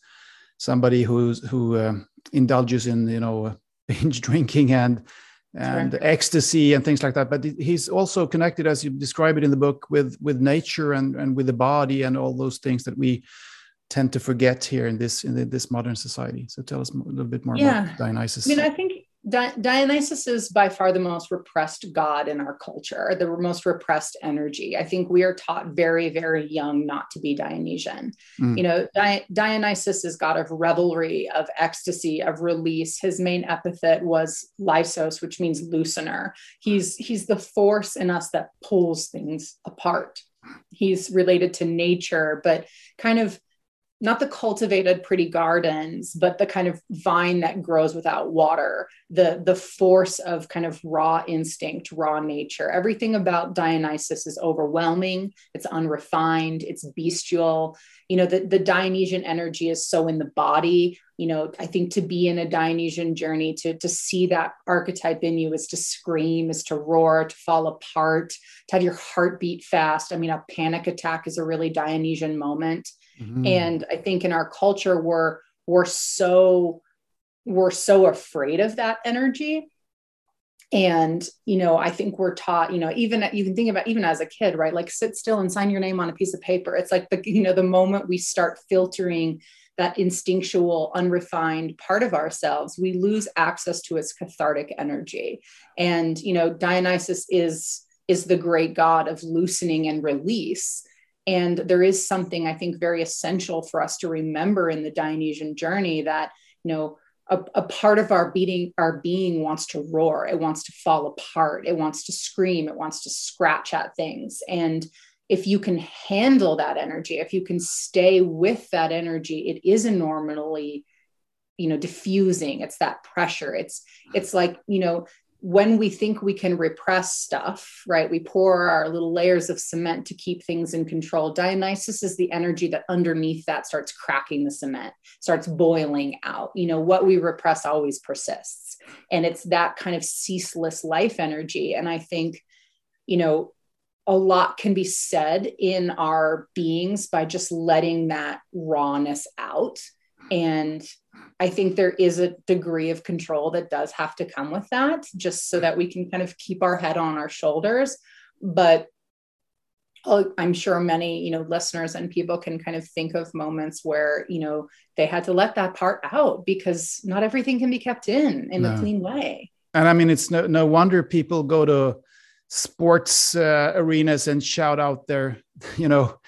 somebody who's who uh, indulges in you know binge drinking and and sure. ecstasy and things like that but he's also connected as you describe it in the book with with nature and and with the body and all those things that we tend to forget here in this in this modern society so tell us a little bit more yeah. about dionysus i mean i think Di- Dionysus is by far the most repressed god in our culture, the most repressed energy. I think we are taught very, very young not to be Dionysian. Mm. You know, Di- Dionysus is god of revelry, of ecstasy, of release. His main epithet was Lysos, which means loosener. He's he's the force in us that pulls things apart. He's related to nature, but kind of not the cultivated pretty gardens but the kind of vine that grows without water the the force of kind of raw instinct raw nature. Everything about dionysus is overwhelming. It's unrefined. It's bestial. You know the, the dionysian energy is so in the body. You know i think to be in a dionysian journey to to see that archetype in you is to scream is to roar to fall apart to have your heart beat fast. I mean a panic attack is a really dionysian moment Mm-hmm. And I think in our culture, we're we're so we're so afraid of that energy. And you know, I think we're taught, you know, even you can think about even as a kid, right? Like sit still and sign your name on a piece of paper. It's like the, you know, the moment we start filtering that instinctual, unrefined part of ourselves, we lose access to its cathartic energy. And you know, Dionysus is is the great god of loosening and release and there is something I think very essential for us to remember in the Dionysian journey that, you know, a, a, part of our beating our being wants to roar. It wants to fall apart. It wants to scream. It wants to scratch at things. And if you can handle that energy if you can stay with that energy it is normally you know diffusing. It's that pressure. It's it's like you know when we think we can repress stuff, right, we pour our little layers of cement to keep things in control. Dionysus is the energy that underneath that starts cracking the cement, starts boiling out. You know, what we repress always persists. And it's that kind of ceaseless life energy. And I think, you know, a lot can be said in our beings by just letting that rawness out and I think there is a degree of control that does have to come with that, just so that we can kind of keep our head on our shoulders. But uh, I'm sure many, you know, listeners and people can kind of think of moments where, you know, they had to let that part out because not everything can be kept in in no. a clean way. And I mean, it's no, no wonder people go to sports uh, arenas and shout out their, you know,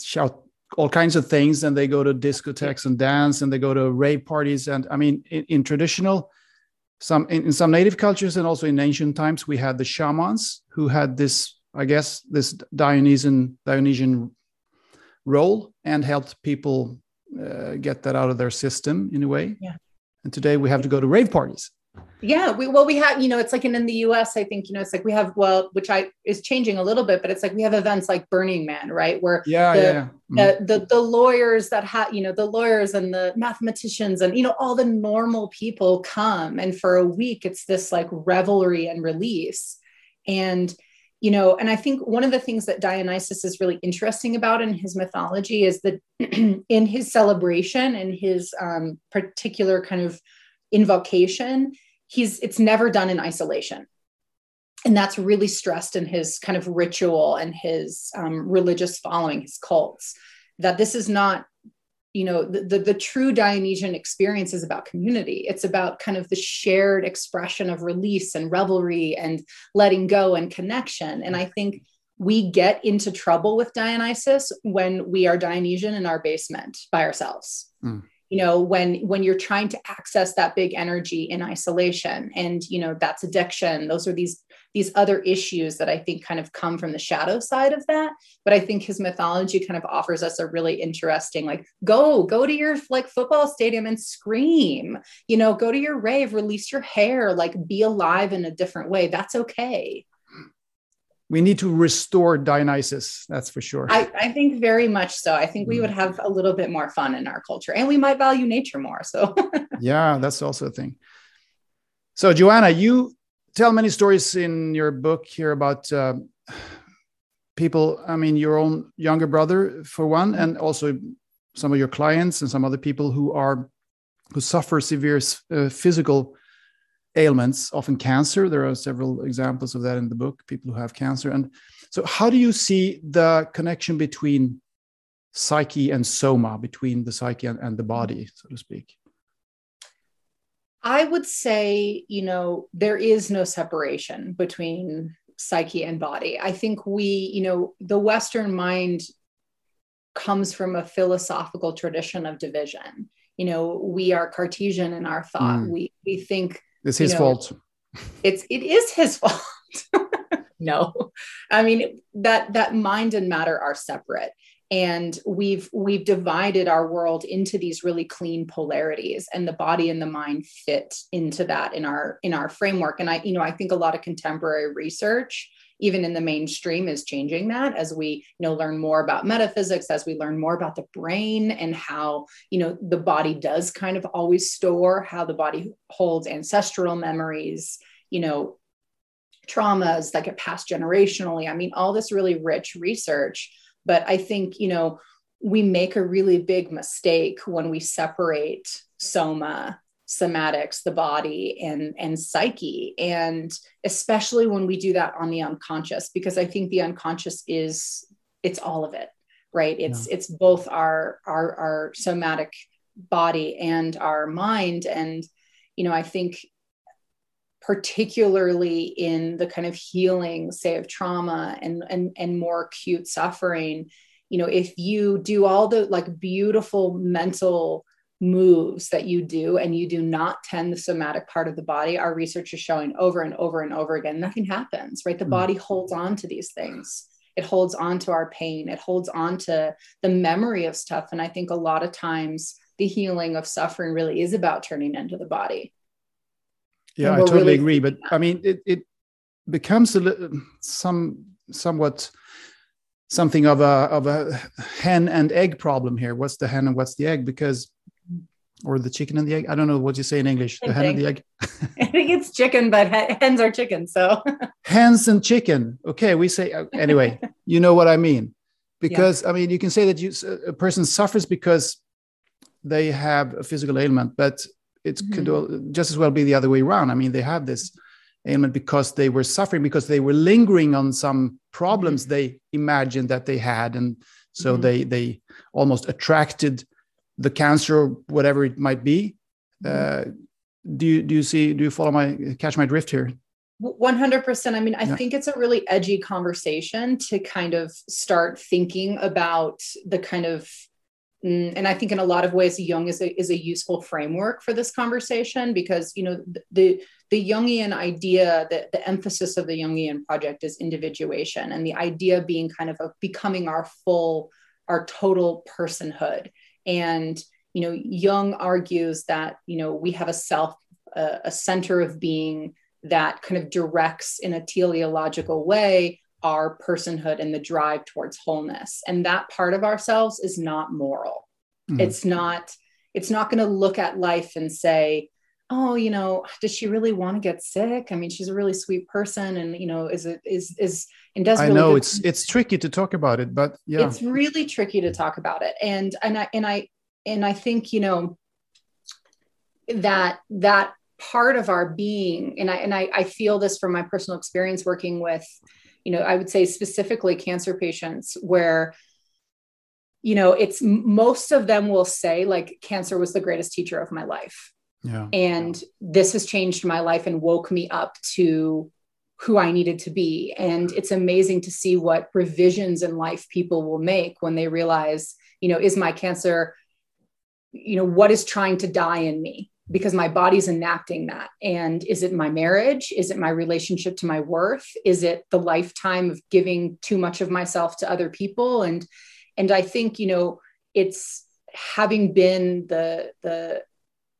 shout all kinds of things and they go to discotheques and dance and they go to rave parties and i mean in, in traditional some in, in, some native cultures and also in ancient times we had the shamans who had this i guess this dionysian dionysian role and helped people uh, get that out of their system in a way. Yeah. And today we have to go to rave parties yeah we well we have you know it's like in, in the us i think you know it's like we have well which i is changing a little bit but it's like we have events like burning man right where yeah the, yeah, mm. the, the, the lawyers that have you know the lawyers and the mathematicians and you know all the normal people come and for a week it's this like revelry and release and you know and i think one of the things that dionysus is really interesting about in his mythology is that in his celebration and his um, particular kind of invocation he's it's never done in isolation. And that's really stressed in his kind of ritual and his um, religious following his cults that this is not you know the, the, the true dionysian experience is about community. It's about kind of the shared expression of release and revelry and letting go and connection. And i think we get into trouble with dionysus when we are dionysian in our basement by ourselves. Mm you know when when you're trying to access that big energy in isolation and you know that's addiction. Those are these these other issues that i think kind of come from the shadow side of that. But i think his mythology kind of offers us a really interesting like go go to your like football stadium and scream. You know go to your rave release your hair like be alive in a different way. That's okay we need to restore Dionysus. That's for sure. I, I think very much so. I think we would mm. have a little bit more fun in our culture, and we might value nature more. So yeah, that's also a thing. So Joanna, you tell many stories in your book here about. Uh, people i mean your own younger brother for one and also some of your clients and some other people who are who suffer severe uh, physical ailments, often cancer. There are several examples of that in the book, people who have cancer. And so, how do you see the connection between psyche and soma, between the psyche and, and the body, so to speak? I would say, you know, there is no separation between psyche and body. I think we, you know, the Western mind comes from a philosophical tradition of division. You know, we are Cartesian in our thought. Mm. We we think it's his know, fault. It's it is his fault. no, I mean that that mind and matter are separate, and we've we've divided our world into these really clean polarities, and the body and the mind fit into that in our in our framework. And I, you know, I think a lot of contemporary research even in the mainstream is changing that as we you know learn more about metaphysics as we learn more about the brain and how you know the body does kind of always store how the body holds ancestral memories you know traumas that get passed generationally. I mean all this really rich research. But i think you know we make a really big mistake when we separate soma somatics the body and and psyche. And especially when we do that on the unconscious because i think the unconscious is it's all of it right? It's yeah. it's both our our our somatic body and our mind. And you know i think particularly in the kind of healing say of trauma and and and more acute suffering you know if you do all the like beautiful mental moves that you do and you do not tend the somatic part of the body, our research is showing over and over and over again, nothing happens, right? The mm. body holds on to these things. It holds on to our pain. It holds on to the memory of stuff. And I think a lot of times the healing of suffering really is about turning into the body. Yeah, I totally really agree. But. I mean, it, it becomes a little, some somewhat something of a of a hen and egg problem here. What's the hen and what's the egg? Because or the chicken and the egg. I don't know what you say in English. The hen and the egg. I think it's chicken, but hens are chicken. So hens and chicken. Okay, we say uh, anyway. you know what I mean? Because yeah. I mean, you can say that you, a person suffers because they have a physical ailment, but it mm-hmm. could just as well be the other way around. I mean, they have this ailment because they were suffering because they were lingering on some problems mm-hmm. they imagined that they had, and so mm-hmm. they they almost attracted the cancer, whatever it might be. Mm-hmm. Uh, do you do you see do you follow my catch my drift here? 100%. I mean, I yeah. think it's a really edgy conversation to kind of start thinking about the kind of mm, and I think in a lot of ways Jung is a is a useful framework for this conversation because you know the the Jungian idea that the emphasis of the Jungian project is individuation and the idea being kind of, of becoming our full our total personhood and you know, Jung argues that you know we have a self, a, a center of being that kind of directs in a teleological way our personhood and the drive towards wholeness and that part of ourselves is not moral mm-hmm. it's not it's not going to look at life and say oh you know does she really want to get sick? I mean she's a really sweet person and you know is it is is and does really i know it's it's tricky to talk about it but yeah. It's really tricky to talk about it. And and i and i and i think you know that that part of our being and i and i, I feel this from my personal experience working with you know i would say specifically cancer patients where you know it's most of them will say like cancer was the greatest teacher of my life yeah. and this has changed my life and woke me up to who I needed to be. And it's amazing to see what revisions in life people will make when they realize, you know, is my cancer, you know, what is trying to die in me? Because my body's enacting that. And is it my marriage? Is it my relationship to my worth? Is it the lifetime of giving too much of myself to other people? And and I think, you know, it's having been the the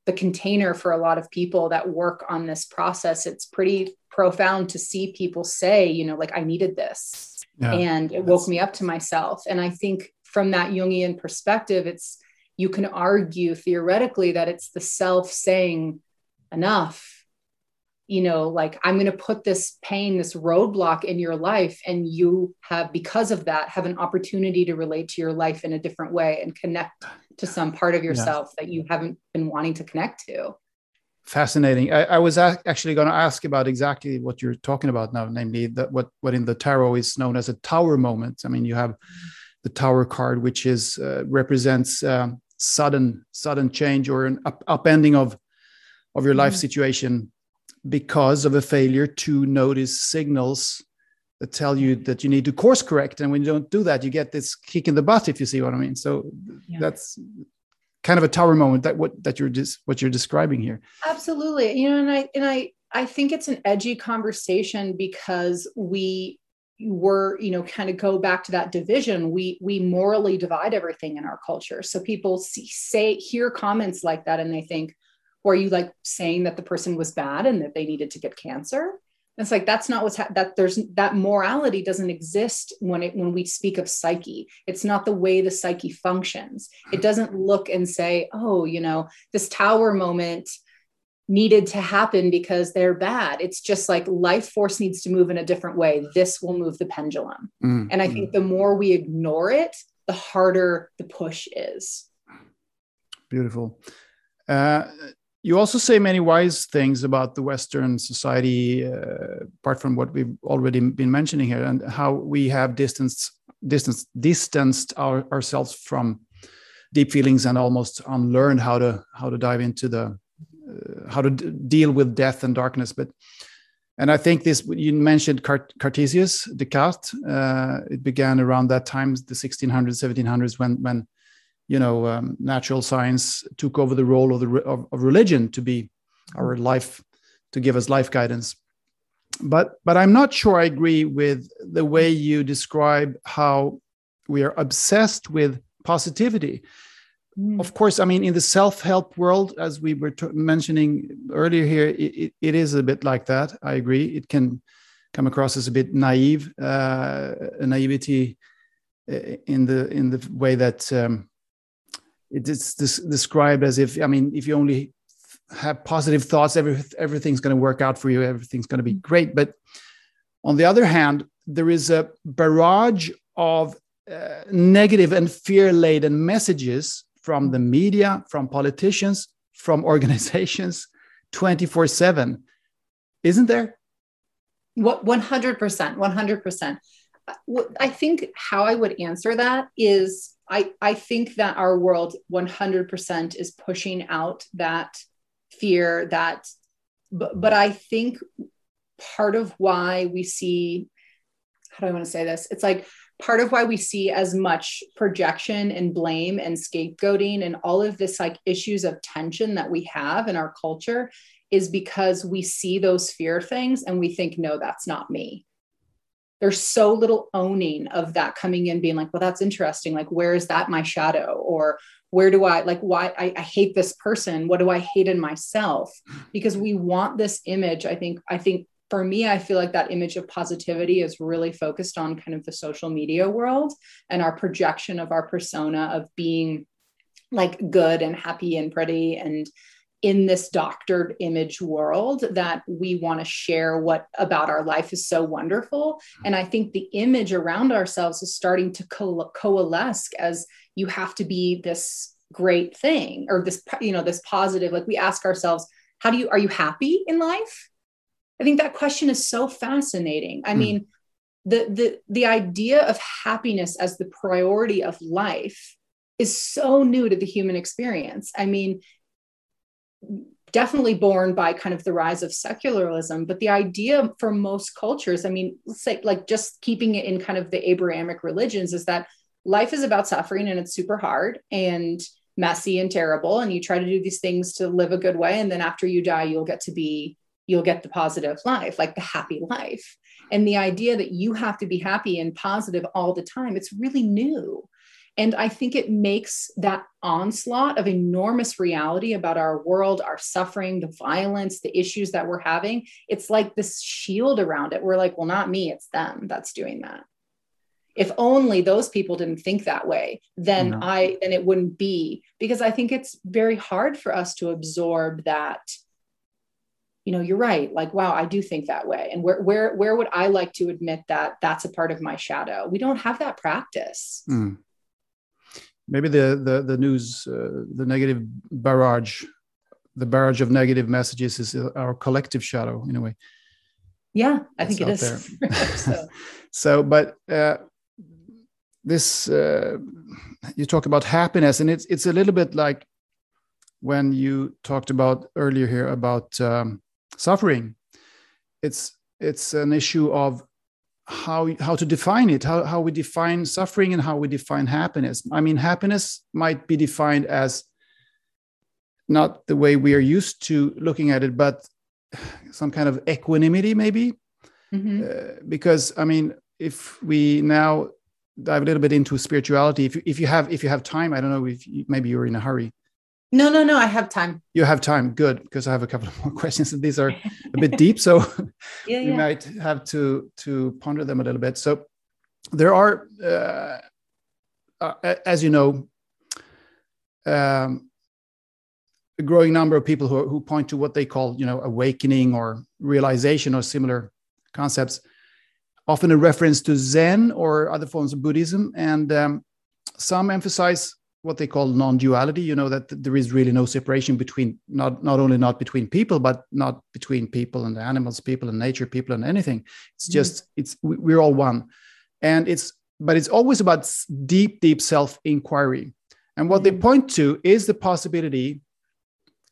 the container for a lot of people that work on this process it's pretty profound to see people say you know like i needed this. Yeah, and it woke me up to myself. And i think from that jungian perspective it's you can argue theoretically that it's the self saying enough. You know like i'm going to put this pain this roadblock in your life and you have because of that have an opportunity to relate to your life in a different way and connect to some part of yourself yeah. that you haven't been wanting to connect to fascinating i, I was actually going to ask about exactly what you're talking about now namely that what what in the tarot is known as a tower moment i mean you have the tower card which is uh, represents uh, sudden sudden change or an up, upending of of your life mm-hmm. situation because of a failure to notice signals that tell you that you need to course correct and when you don't do that you get this kick in the butt if you see what i mean. So yeah. that's kind of a tower moment that what that you're just what you're describing here. Absolutely. You know and i and i i think it's an edgy conversation because we were you know kind of go back to that division. We we morally divide everything in our culture. So people see, say hear comments like that and they think are you like saying that the person was bad and that they needed to get cancer it's like that's not what's ha- that there's that morality doesn't exist when it when we speak of psyche. It's not the way the psyche functions. It doesn't look and say oh you know this tower moment needed to happen because they're bad. It's just like life force needs to move in a different way. This will move the pendulum. Mm-hmm. and i think the more we ignore it the harder the push is. Beautiful. Uh, you also say many wise things about the Western society, uh, apart from what we've already been mentioning here, and how we have distanced distanced distanced our, ourselves from deep feelings and almost unlearned how to how to dive into the uh, how to deal with death and darkness. But and I think this you mentioned Cart Cartesius, Descartes. Uh, it began around that time, the 1600s, 1700s, when when you know um, natural science took over the role of the of, of, religion to be our life to give us life guidance. But but i'm not sure i agree with the way you describe how we are obsessed with positivity. Mm. of course i mean in the self-help world as we were mentioning earlier here it, it, it is a bit like that. I agree. It can come across as a bit naive uh, a naivety uh, in the in the way that um, it's described as if i mean if you only have positive thoughts every, everything's going to work out for you everything's going to be mm-hmm. great. But on the other hand there is a barrage of uh, negative and fear laden messages from the mm-hmm. media from politicians from organizations 24 7 isn't there? What 100% 100% uh, i think how i would answer that is I, I think that our world 100% is pushing out that fear that but, but i think part of why we see how do i want to say this? It's like part of why we see as much projection and blame and scapegoating and all of this like issues of tension that we have in our culture is because we see those fear things and we think no that's not me there's so little owning of that coming in being like well that's interesting. Like where is that my shadow? Or where do i like why I, I, hate this person. What do i hate in myself? Because we want this image. I think i think for me i feel like that image of positivity is really focused on kind of the social media world and our projection of our persona of being like good and happy and pretty and in this doctored image world that we want to share what about our life is so wonderful. And i think the image around ourselves is starting to co- coalesce as you have to be this great thing or this you know this positive. Like we ask ourselves how do you are you happy in life? I think that question is so fascinating. I mm. mean the the the idea of happiness as the priority of life is so new to the human experience. I mean definitely born by kind of the rise of secularism but the idea for most cultures i mean let's say like just keeping it in kind of the abrahamic religions is that life is about suffering and it's super hard and messy and terrible and you try to do these things to live a good way and then after you die you'll get to be you'll get the positive life like the happy life. And the idea that you have to be happy and positive all the time it's really new And I think it makes that onslaught of enormous reality about our world, our suffering, the violence, the issues that we're having. It's like this shield around it. We're like, well, not me, it's them that's doing that. If only those people didn't think that way, then no. I then it wouldn't be because I think it's very hard for us to absorb that you know you're right like wow i do think that way and where where where would i like to admit that that's a part of my shadow we don't have that practice mm. Maybe the the the news uh, the negative barrage the barrage of negative messages is our collective shadow in a way. Yeah i think it is. so. so but uh, this uh, you talk about happiness and it's it's a little bit like when you talked about earlier here about um, suffering. It's it's an issue of how how to define it how, how we define suffering and how we define happiness. I mean happiness might be defined as not the way we are used to looking at it but some kind of equanimity maybe? Mm-hmm. uh, because i mean if we now dive a little bit into spirituality if you, if you have if you have time i don't know if you, maybe you're in a hurry no, no, no. I have time. You have time. Good, because I have a couple of more questions. These are a bit deep, so yeah, we yeah. might have to to ponder them a little bit. So there are, uh, uh, as you know, um, a growing number of people who, who point to what they call, you know, awakening or realization or similar concepts, often a reference to Zen or other forms of Buddhism, and um, some emphasize what they call non-duality you know that there is really no separation between not not only not between people but not between people and animals people and nature people and anything it's mm-hmm. just mm. it's we're all one and it's but it's always about deep deep self inquiry and what mm. they mm-hmm. point to is the possibility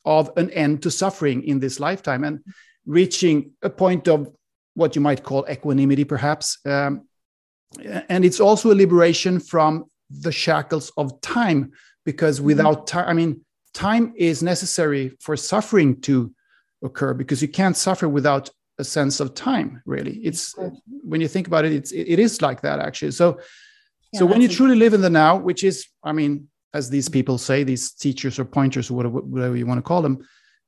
of an end to suffering in this lifetime and reaching a point of what you might call equanimity perhaps um, and it's also a liberation from the shackles of time because mm-hmm. without time i mean time is necessary for suffering to occur because you can't suffer without a sense of time really. It's when you think about it it's it is like that actually. So yeah, so when you truly live in the now which is i mean as these people say these teachers or pointers or whatever, whatever you want to call them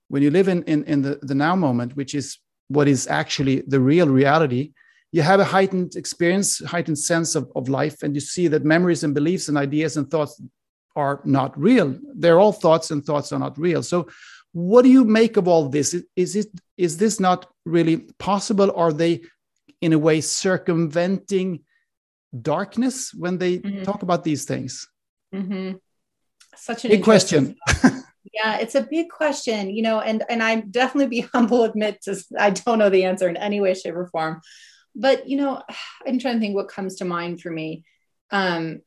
when you live in in, in the, the now moment which is what is actually the real reality you have a heightened experience, heightened sense of, of life, and you see that memories and beliefs and ideas and thoughts are not real. They're all thoughts, and thoughts are not real. So, what do you make of all this? Is it is this not really possible? Are they, in a way, circumventing darkness when they mm-hmm. talk about these things? Mm-hmm. Such a big question. yeah, it's a big question, you know, and and I definitely be humble admit to I don't know the answer in any way, shape, or form but you know i'm trying to think what comes to mind for me. Um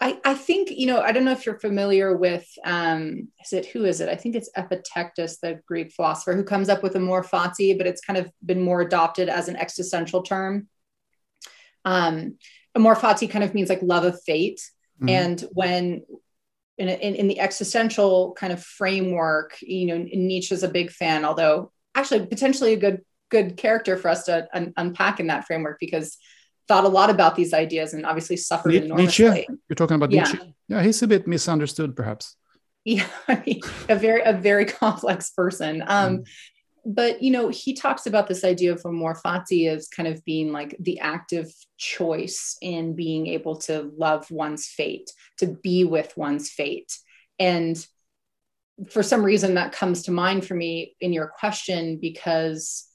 I, I think you know i don't know if you're familiar with um is it who is it? I think it's epictetus the greek philosopher who comes up with amor fati but it's kind of been more adopted as an existential term. Um amor fati kind of means like love of fate. Mm-hmm. and when in, in, in, the existential kind of framework you know nietzsche's a big fan although actually potentially a good good character for us to un- unpack in that framework because thought a lot about these ideas and obviously suffered Nietzsche? enormously. You're talking about yeah. Nietzsche? Yeah, he's a bit misunderstood, perhaps. Yeah, I mean, a very a very complex person. Um, mm. But you know, he talks about this idea of amor fati as kind of being like the active choice in being able to love one's fate, to be with one's fate, and for some reason that comes to mind for me in your question because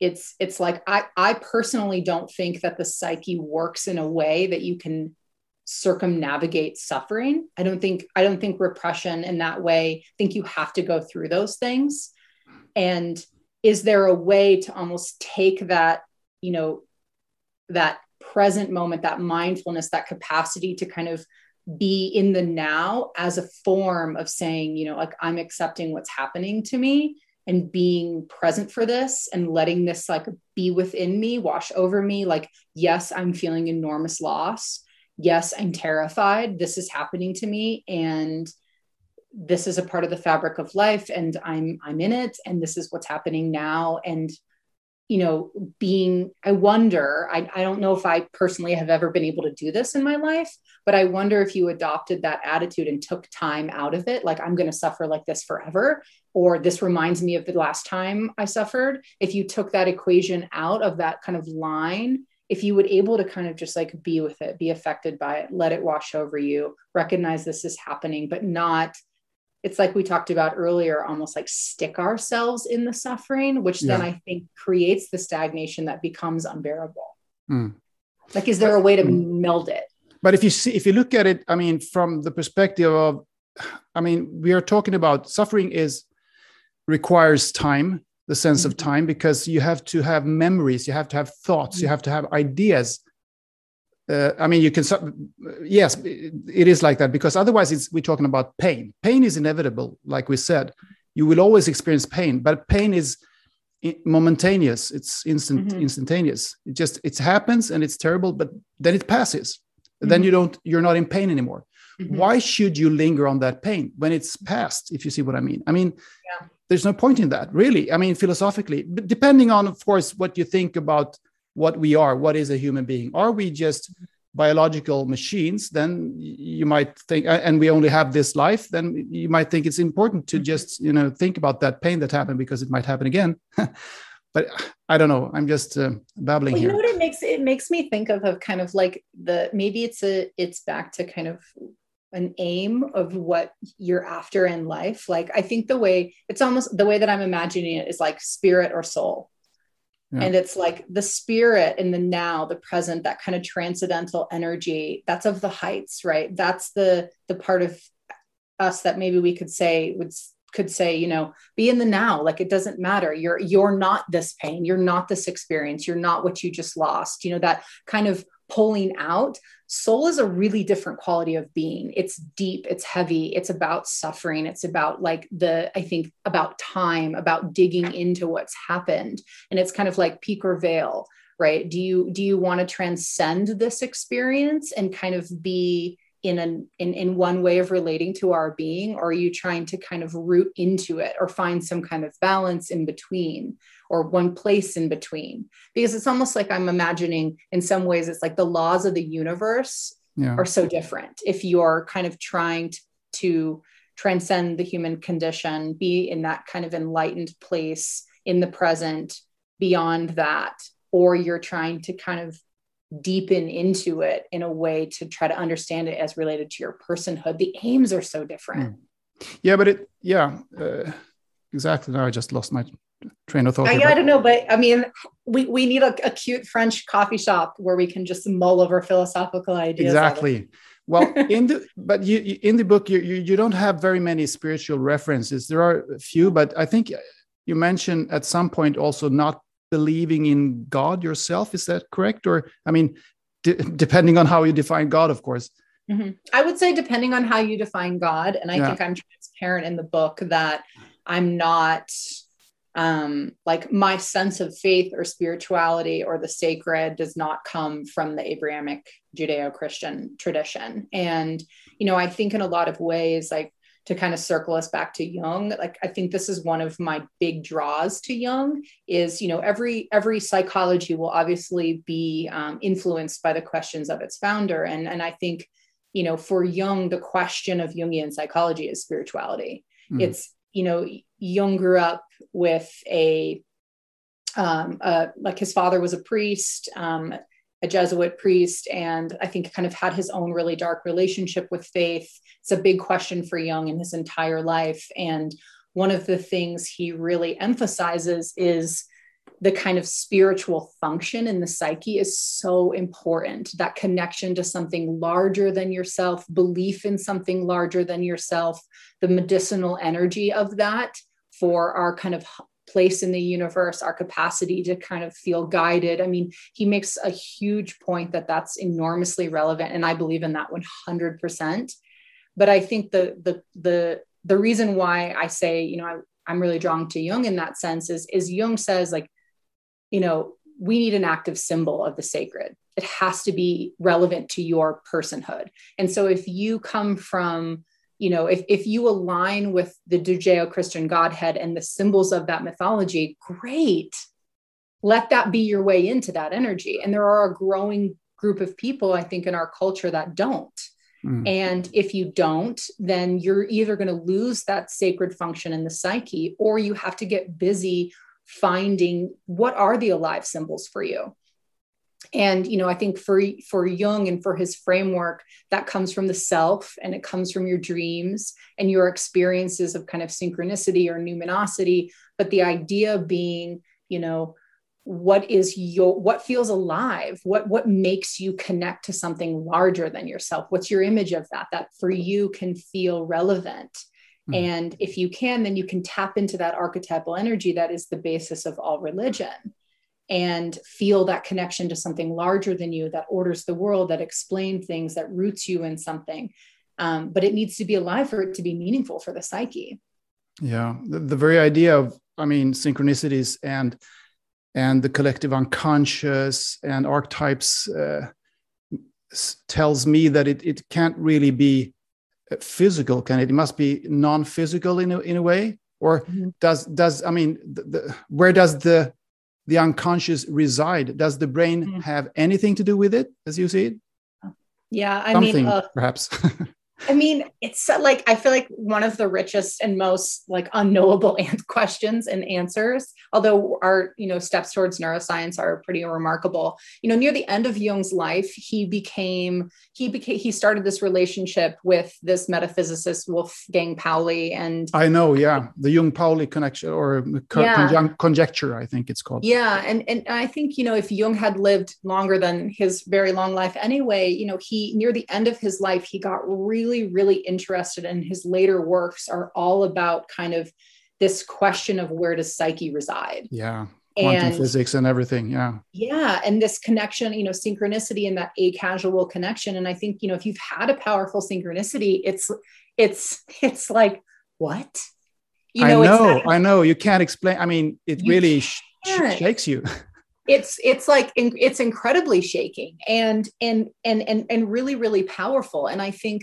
it's it's like I I personally don't think that the psyche works in a way that you can circumnavigate suffering. I don't think I don't think repression in that way. I think you have to go through those things. And is there a way to almost take that, you know, that present moment, that mindfulness, that capacity to kind of be in the now as a form of saying, you know, like I'm accepting what's happening to me and being present for this and letting this like be within me, wash over me. Like, yes, I'm feeling enormous loss. Yes, I'm terrified. This is happening to me. And this is a part of the fabric of life and I'm I'm in it and this is what's happening now and you know being i wonder I, I don't know if i personally have ever been able to do this in my life but i wonder if you adopted that attitude and took time out of it like i'm going to suffer like this forever or this reminds me of the last time i suffered if you took that equation out of that kind of line if you would able to kind of just like be with it be affected by it let it wash over you recognize this is happening but not it's like we talked about earlier almost like stick ourselves in the suffering which then i think creates the stagnation that becomes unbearable mm. like is there a way to mm. meld it but if you see if you look at it i mean from the perspective of i mean we are talking about suffering is requires time the sense mm-hmm. of time because you have to have memories you have to have thoughts mm-hmm. you have to have ideas uh, I mean, you can, yes, it is like that because otherwise it's, we're talking about pain. Pain is inevitable, like we said. You will always experience pain, but pain is momentaneous. It's instant, mm-hmm. instantaneous. It just, it happens and it's terrible, but then it passes. Mm-hmm. Then you don't, you're not in pain anymore. Mm-hmm. Why should you linger on that pain when it's past, if you see what I mean? I mean, yeah. there's no point in that, really. I mean, philosophically, but depending on, of course, what you think about what we are what is a human being are we just biological machines then you might think and we only have this life then you might think it's important to just you know think about that pain that happened because it might happen again but i don't know i'm just uh, babbling well, you here. know what it makes it makes me think of of kind of like the maybe it's a it's back to kind of an aim of what you're after in life like i think the way it's almost the way that i'm imagining it is like spirit or soul yeah. And it's like the spirit in the now, the present, that kind of transcendental energy, that's of the heights, right? That's the the part of us that maybe we could say would could say, you know, be in the now. Like it doesn't matter. You're you're not this pain. You're not this experience. You're not what you just lost. You know, that kind of pulling out soul is a really different quality of being it's deep it's heavy it's about suffering it's about like the i think about time about digging into what's happened and it's kind of like peak or veil right do you do you want to transcend this experience and kind of be in an in, in one way of relating to our being or are you trying to kind of root into it or find some kind of balance in between or one place in between because it's almost like i'm imagining in some ways it's like the laws of the universe yeah. are so different if you're kind of trying to, to transcend the human condition be in that kind of enlightened place in the present beyond that or you're trying to kind of deepen into it in a way to try to understand it as related to your personhood. The aims are so different. Mm. yeah but it yeah uh, exactly. Now i just lost my train of thought I, I, don't know but i mean we, we need a, a, cute french coffee shop where we can just mull over philosophical ideas exactly. Well in the but you in the book you, you you don't have very many spiritual references. There are a few but i think you mentioned at some point also not believing in God yourself. Is that correct? Or, I mean, depending on how you define God, of course. Mm-hmm. I would say, depending on how you define God. And I yeah. think I'm transparent in the book that I'm not um, like my sense of faith or spirituality or the sacred does not come from the Abrahamic Judeo Christian tradition. And, you know, I think in a lot of ways, like to kind of circle us back to Jung, like I think this is one of my big draws to Jung is, you know, every every psychology will obviously be um, influenced by the questions of its founder. And, and I think, you know, for Jung, the question of Jungian psychology is spirituality. Mm. It's, you know, Jung grew up with a um, uh, like his father was a priest. Um, a Jesuit priest and I think kind of had his own really dark relationship with faith. It's a big question for Jung in his entire life. And one of the things he really emphasizes is the kind of spiritual function in the psyche is so important. That connection to something larger than yourself, belief in something larger than yourself, the medicinal energy of that for our kind of place in the universe, our capacity to kind of feel guided. I mean, he makes a huge point that that's enormously relevant, and I believe in that 100%. But I think the the the the reason why I say, you know, I, I'm really drawn to Jung in that sense is is Jung says like, you know, we need an active symbol of the sacred. It has to be relevant to your personhood. And so if you come from you know, if, if you align with the Judeo Christian Godhead and the symbols of that mythology, great. let that be your way into that energy and there are a growing group of people i think in our culture that don't mm. and if you don't then you're either going to lose that sacred function in the psyche or you have to get busy finding what are the alive symbols for you and you know i think for for jung and for his framework that comes from the self and it comes from your dreams and your experiences of kind of synchronicity or numinosity. But the idea being you know what is your what feels alive? What what makes you connect to something larger than yourself? What's your image of that that for you can feel relevant? Mm. and if you can then you can tap into that archetypal energy that is the basis of all religion and feel that connection to something larger than you that orders the world that explains things that roots you in something. Um, but it needs to be alive for it to be meaningful for the psyche. Yeah. The, the very idea of i mean synchronicities and and the collective unconscious and archetypes uh, tells me that it, it can't really be uh, physical can it? It must be non-physical in a, in a way? Or mm-hmm. does does i mean the, the, where does the the unconscious reside. Does the brain mm-hmm. have anything to do with it as you see it? Yeah i Something, mean uh, perhaps I mean, it's like I feel like one of the richest and most like unknowable questions and answers. Although our you know steps towards neuroscience are pretty remarkable. You know, near the end of Jung's life, he became he became he started this relationship with this metaphysicist Wolfgang Pauli, and I know, yeah, the Jung Pauli connection or co- yeah. conjecture, I think it's called. Yeah, and and I think you know if Jung had lived longer than his very long life anyway, you know, he near the end of his life he got really really, really interested in his later works are all about kind of this question of where does psyche reside? Yeah. Quantum and, physics and everything. Yeah. Yeah. And this connection, you know, synchronicity and that a casual connection. And I think, you know, if you've had a powerful synchronicity, it's, it's, it's like, what? You know, I know, I know. You can't explain. I mean, it really sh- shakes you. it's it's like it's incredibly shaking and and and and and really really powerful and i think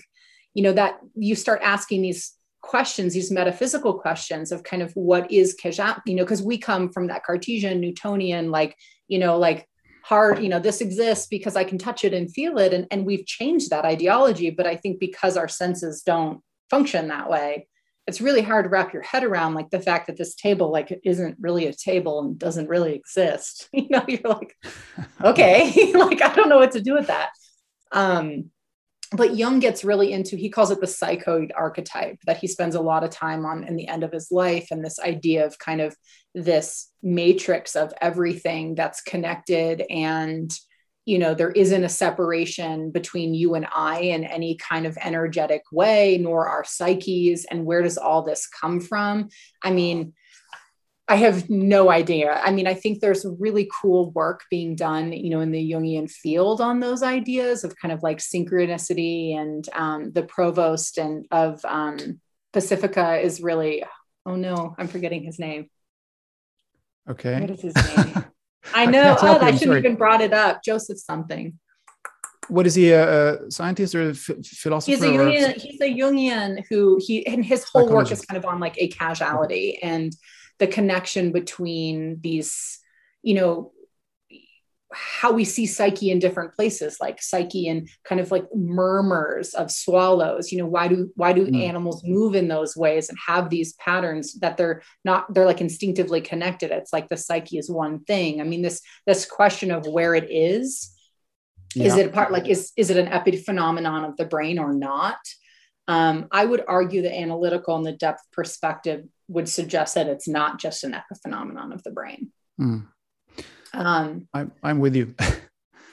you know that you start asking these questions these metaphysical questions of kind of what is Kejap, you know because we come from that cartesian newtonian like you know like hard you know this exists because i can touch it and feel it. And, and we've changed that ideology but i think because our senses don't function that way it's really hard to wrap your head around like the fact that this table like isn't really a table and doesn't really exist. You know you're like okay like i don't know what to do with that. Um but Jung gets really into, he calls it the psychoid archetype that he spends a lot of time on in the end of his life. And this idea of kind of this matrix of everything that's connected. And, you know, there isn't a separation between you and I in any kind of energetic way, nor our psyches. And where does all this come from? I mean, I have no idea. I mean, I think there's really cool work being done, you know, in the Jungian field on those ideas of kind of like synchronicity and um, the provost and of um, Pacifica is really. Oh no, I'm forgetting his name. Okay. What is his name? I know. I, oh, I shouldn't have even brought it up. Joseph something. What is he? A, scientist or a philosopher? He's a Jungian. He's a Jungian who he and his whole work is kind of on like a causality and the connection between these, you know, how we see psyche in different places like psyche and kind of like murmurs of swallows you know why do why do mm. animals move in those ways and have these patterns that they're not they're like instinctively connected it's like the psyche is one thing i mean this this question of where it is yeah. is it a part like is is it an epiphenomenon of the brain or not um, i would argue the analytical and the depth perspective would suggest that it's not just an epiphenomenon of the brain. Mm. Um, I'm, I'm with you.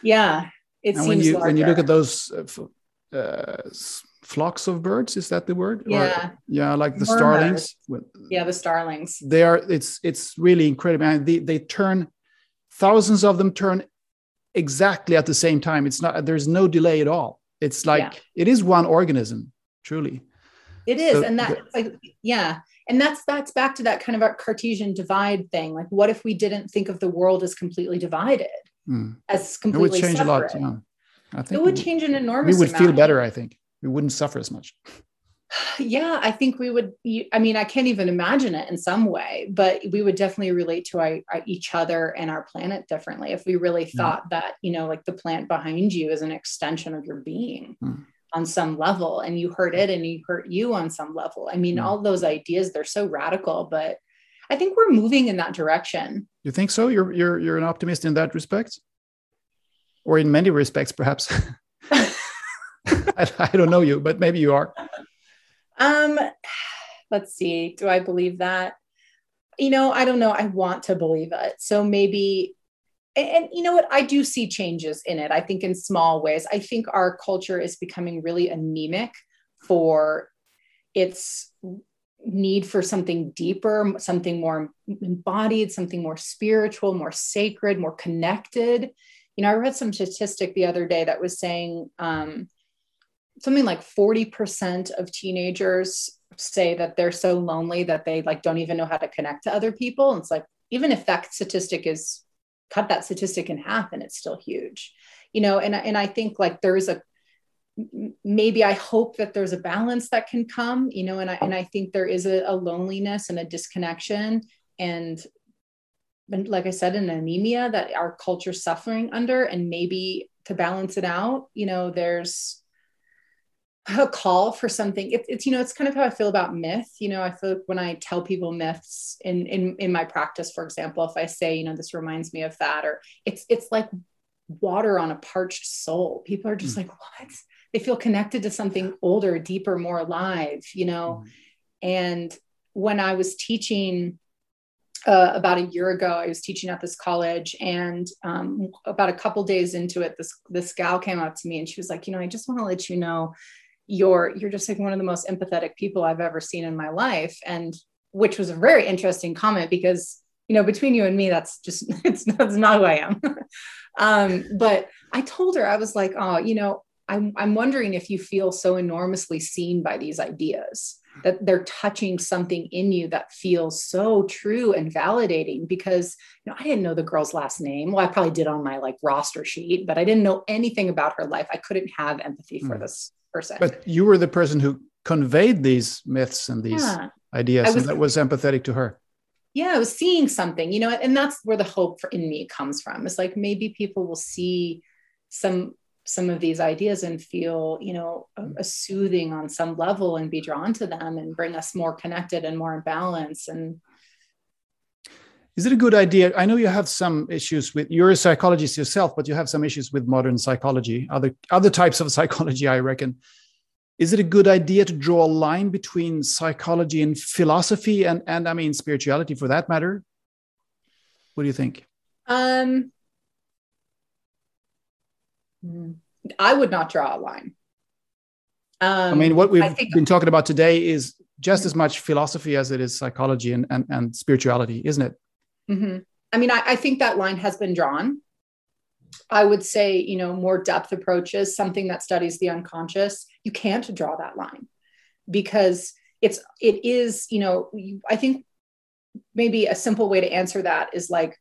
yeah, it and when you larger. when you look at those uh, uh, flocks of birds, is that the word? Yeah, or, yeah, like the starlings. Yeah, the starlings. They are. It's it's really incredible. And they they turn thousands of them turn exactly at the same time. It's not. There's no delay at all. It's like yeah. it is one organism, truly. It is, so and that the, like yeah and that's that's back to that kind of our cartesian divide thing like what if we didn't think of the world as completely divided mm. as completely it would change separate? a lot yeah. i think it would change an enormous we would feel better i think we wouldn't suffer as much yeah i think we would i mean i can't even imagine it in some way but we would definitely relate to our, our, each other and our planet differently if we really thought that you know like the plant behind you is an extension of your being mm. On some level and you hurt it and you hurt you on some level i mean mm. all those ideas they're so radical but i think we're moving in that direction you think so you're you're you're an optimist in that respect or in many respects perhaps I, I don't know you but maybe you are um, let's see. Do I believe that? You know, I don't know. I want to believe it. So maybe, and, and you know what? I do see changes in it. I think in small ways. I think our culture is becoming really anemic for its need for something deeper, something more embodied, something more spiritual, more sacred, more connected. You know, I read some statistic the other day that was saying um, something like 40% of teenagers say that they're so lonely that they like don't even know how to connect to other people and it's like even if that statistic is cut that statistic in half and it's still huge. You know and, and i think like there's a maybe i hope that there's a balance that can come you know and i, and I think there is a, a loneliness and a disconnection and and like i said an anemia that our culture's suffering under and maybe to balance it out you know there's a call for something. It, it's you know it's kind of how i feel about myth. You know i feel like when i tell people myths in in in my practice for example if i say you know this reminds me of that or it's it's like water on a parched soul. People are just mm. like what? They feel connected to something older deeper more alive you know? Mm. and when i was teaching uh, about a year ago i was teaching at this college and um, about a couple days into it this this gal came up to me and she was like you know i just want to let you know you're you're just like one of the most empathetic people I've ever seen in my life. And which was a very interesting comment because you know between you and me that's just it's, that's not who I am. um, but I told her I was like, oh, you know, I'm I'm wondering if you feel so enormously seen by these ideas that they're touching something in you that feels so true and validating because you know I didn't know the girl's last name. Well, I probably did on my like roster sheet, but I didn't know anything about her life. I couldn't have empathy for mm. this person. But you were the person who conveyed these myths and these yeah. ideas, was, and that was empathetic to her. Yeah, I was seeing something, you know, and that's where the hope for, in me comes from. It's like maybe people will see some some of these ideas and feel, you know, a, a soothing on some level and be drawn to them and bring us more connected and more in balance and is it a good idea? I know you have some issues with you're a psychologist yourself, but you have some issues with modern psychology, other other types of psychology, I reckon. Is it a good idea to draw a line between psychology and philosophy and and I mean spirituality for that matter? What do you think? Um I would not draw a line. Um, I mean, what we've been talking about today is just as much philosophy as it is psychology and, and, and spirituality, isn't it? Mm-hmm. I mean, I, I think that line has been drawn. I would say, you know, more depth approaches, something that studies the unconscious, you can't draw that line because it's, it is, you know, I think maybe a simple way to answer that is like,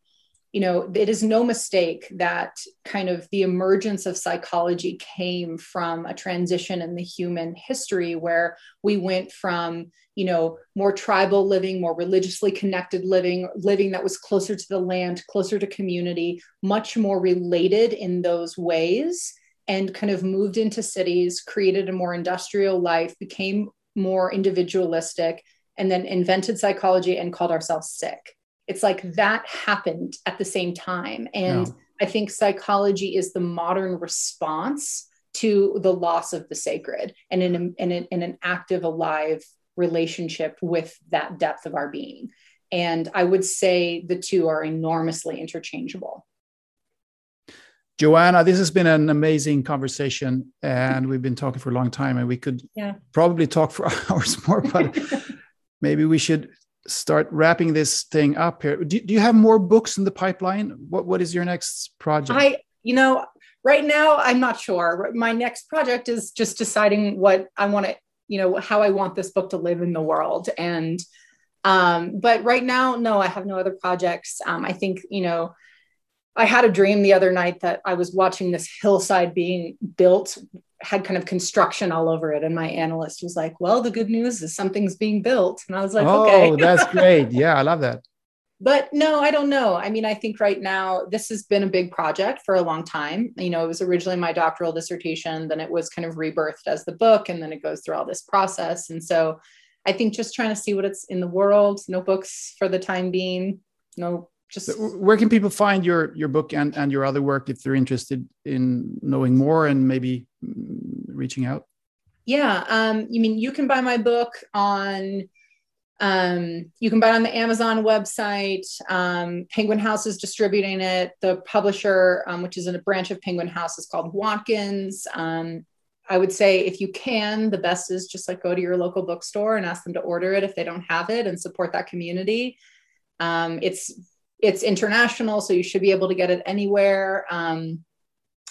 you know, it is no mistake that kind of the emergence of psychology came from a transition in the human history where we went from, you know, more tribal living, more religiously connected living, living that was closer to the land, closer to community, much more related in those ways, and kind of moved into cities, created a more industrial life, became more individualistic, and then invented psychology and called ourselves sick it's like that happened at the same time and yeah. i think psychology is the modern response to the loss of the sacred and in, a, in, a, in an active alive relationship with that depth of our being and i would say the two are enormously interchangeable Joanna, this has been an amazing conversation, and we've been talking for a long time, and we could yeah. probably talk for hours more, but maybe we should start wrapping this thing up here. Do, do you have more books in the pipeline? What What is your next project? I, you know, right now I'm not sure. My next project is just deciding what I want to, you know, how I want this book to live in the world. And, um, but right now, no, I have no other projects. Um, I think, you know, I had a dream the other night that I was watching this hillside being built had kind of construction all over it. And my analyst was like, well, the good news is something's being built. And I was like, oh, okay. that's great. Yeah, I love that. But no, I don't know. I mean, I think right now this has been a big project for a long time. You know, it was originally my doctoral dissertation, then it was kind of rebirthed as the book, and then it goes through all this process. And so I think just trying to see what it's in the world, no books for the time being, no just where can people find your your book and and your other work if they're interested in knowing more and maybe mm, reaching out? Yeah um you mean you can buy my book on um you can buy it on the amazon website. Um penguin house is distributing it. The publisher um, which is in a branch of penguin house is called watkins. Um I would say if you can, the best is just like go to your local bookstore and ask them to order it if they don't have it and support that community. Um, it's it's international, so you should be able to get it anywhere. Um,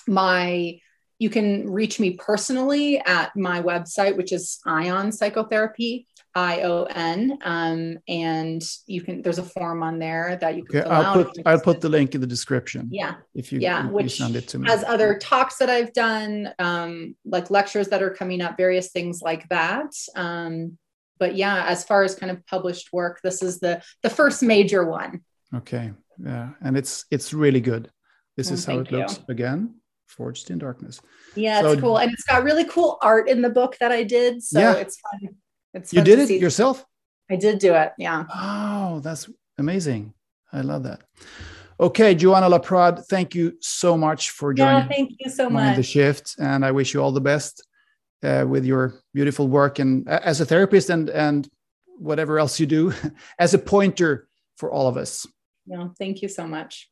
my you can reach me personally at my website, which is Ion Psychotherapy, I O N, um, and you can. There's a form on there that you can. Okay, I'll put I'll put the link in the description. Yeah, if you yeah, if which you send it to me. has other talks that I've done, um, like lectures that are coming up, various things like that. Um, but yeah, as far as kind of published work, this is the the first major one. Okay, yeah. And it's it's really good. This oh, is how it you. looks again forged in darkness. Yeah so, it's cool. And it's got really cool art in the book that i did so yeah. it's fun. It's fun you did it see. yourself? I did do it yeah. Oh that's amazing. I love that. Okay joanna laprade thank you so much for joining yeah, thank you so much the shift and i wish you all the best uh, with your beautiful work and uh, as a therapist and and whatever else you do as a pointer for all of us no, thank you so much.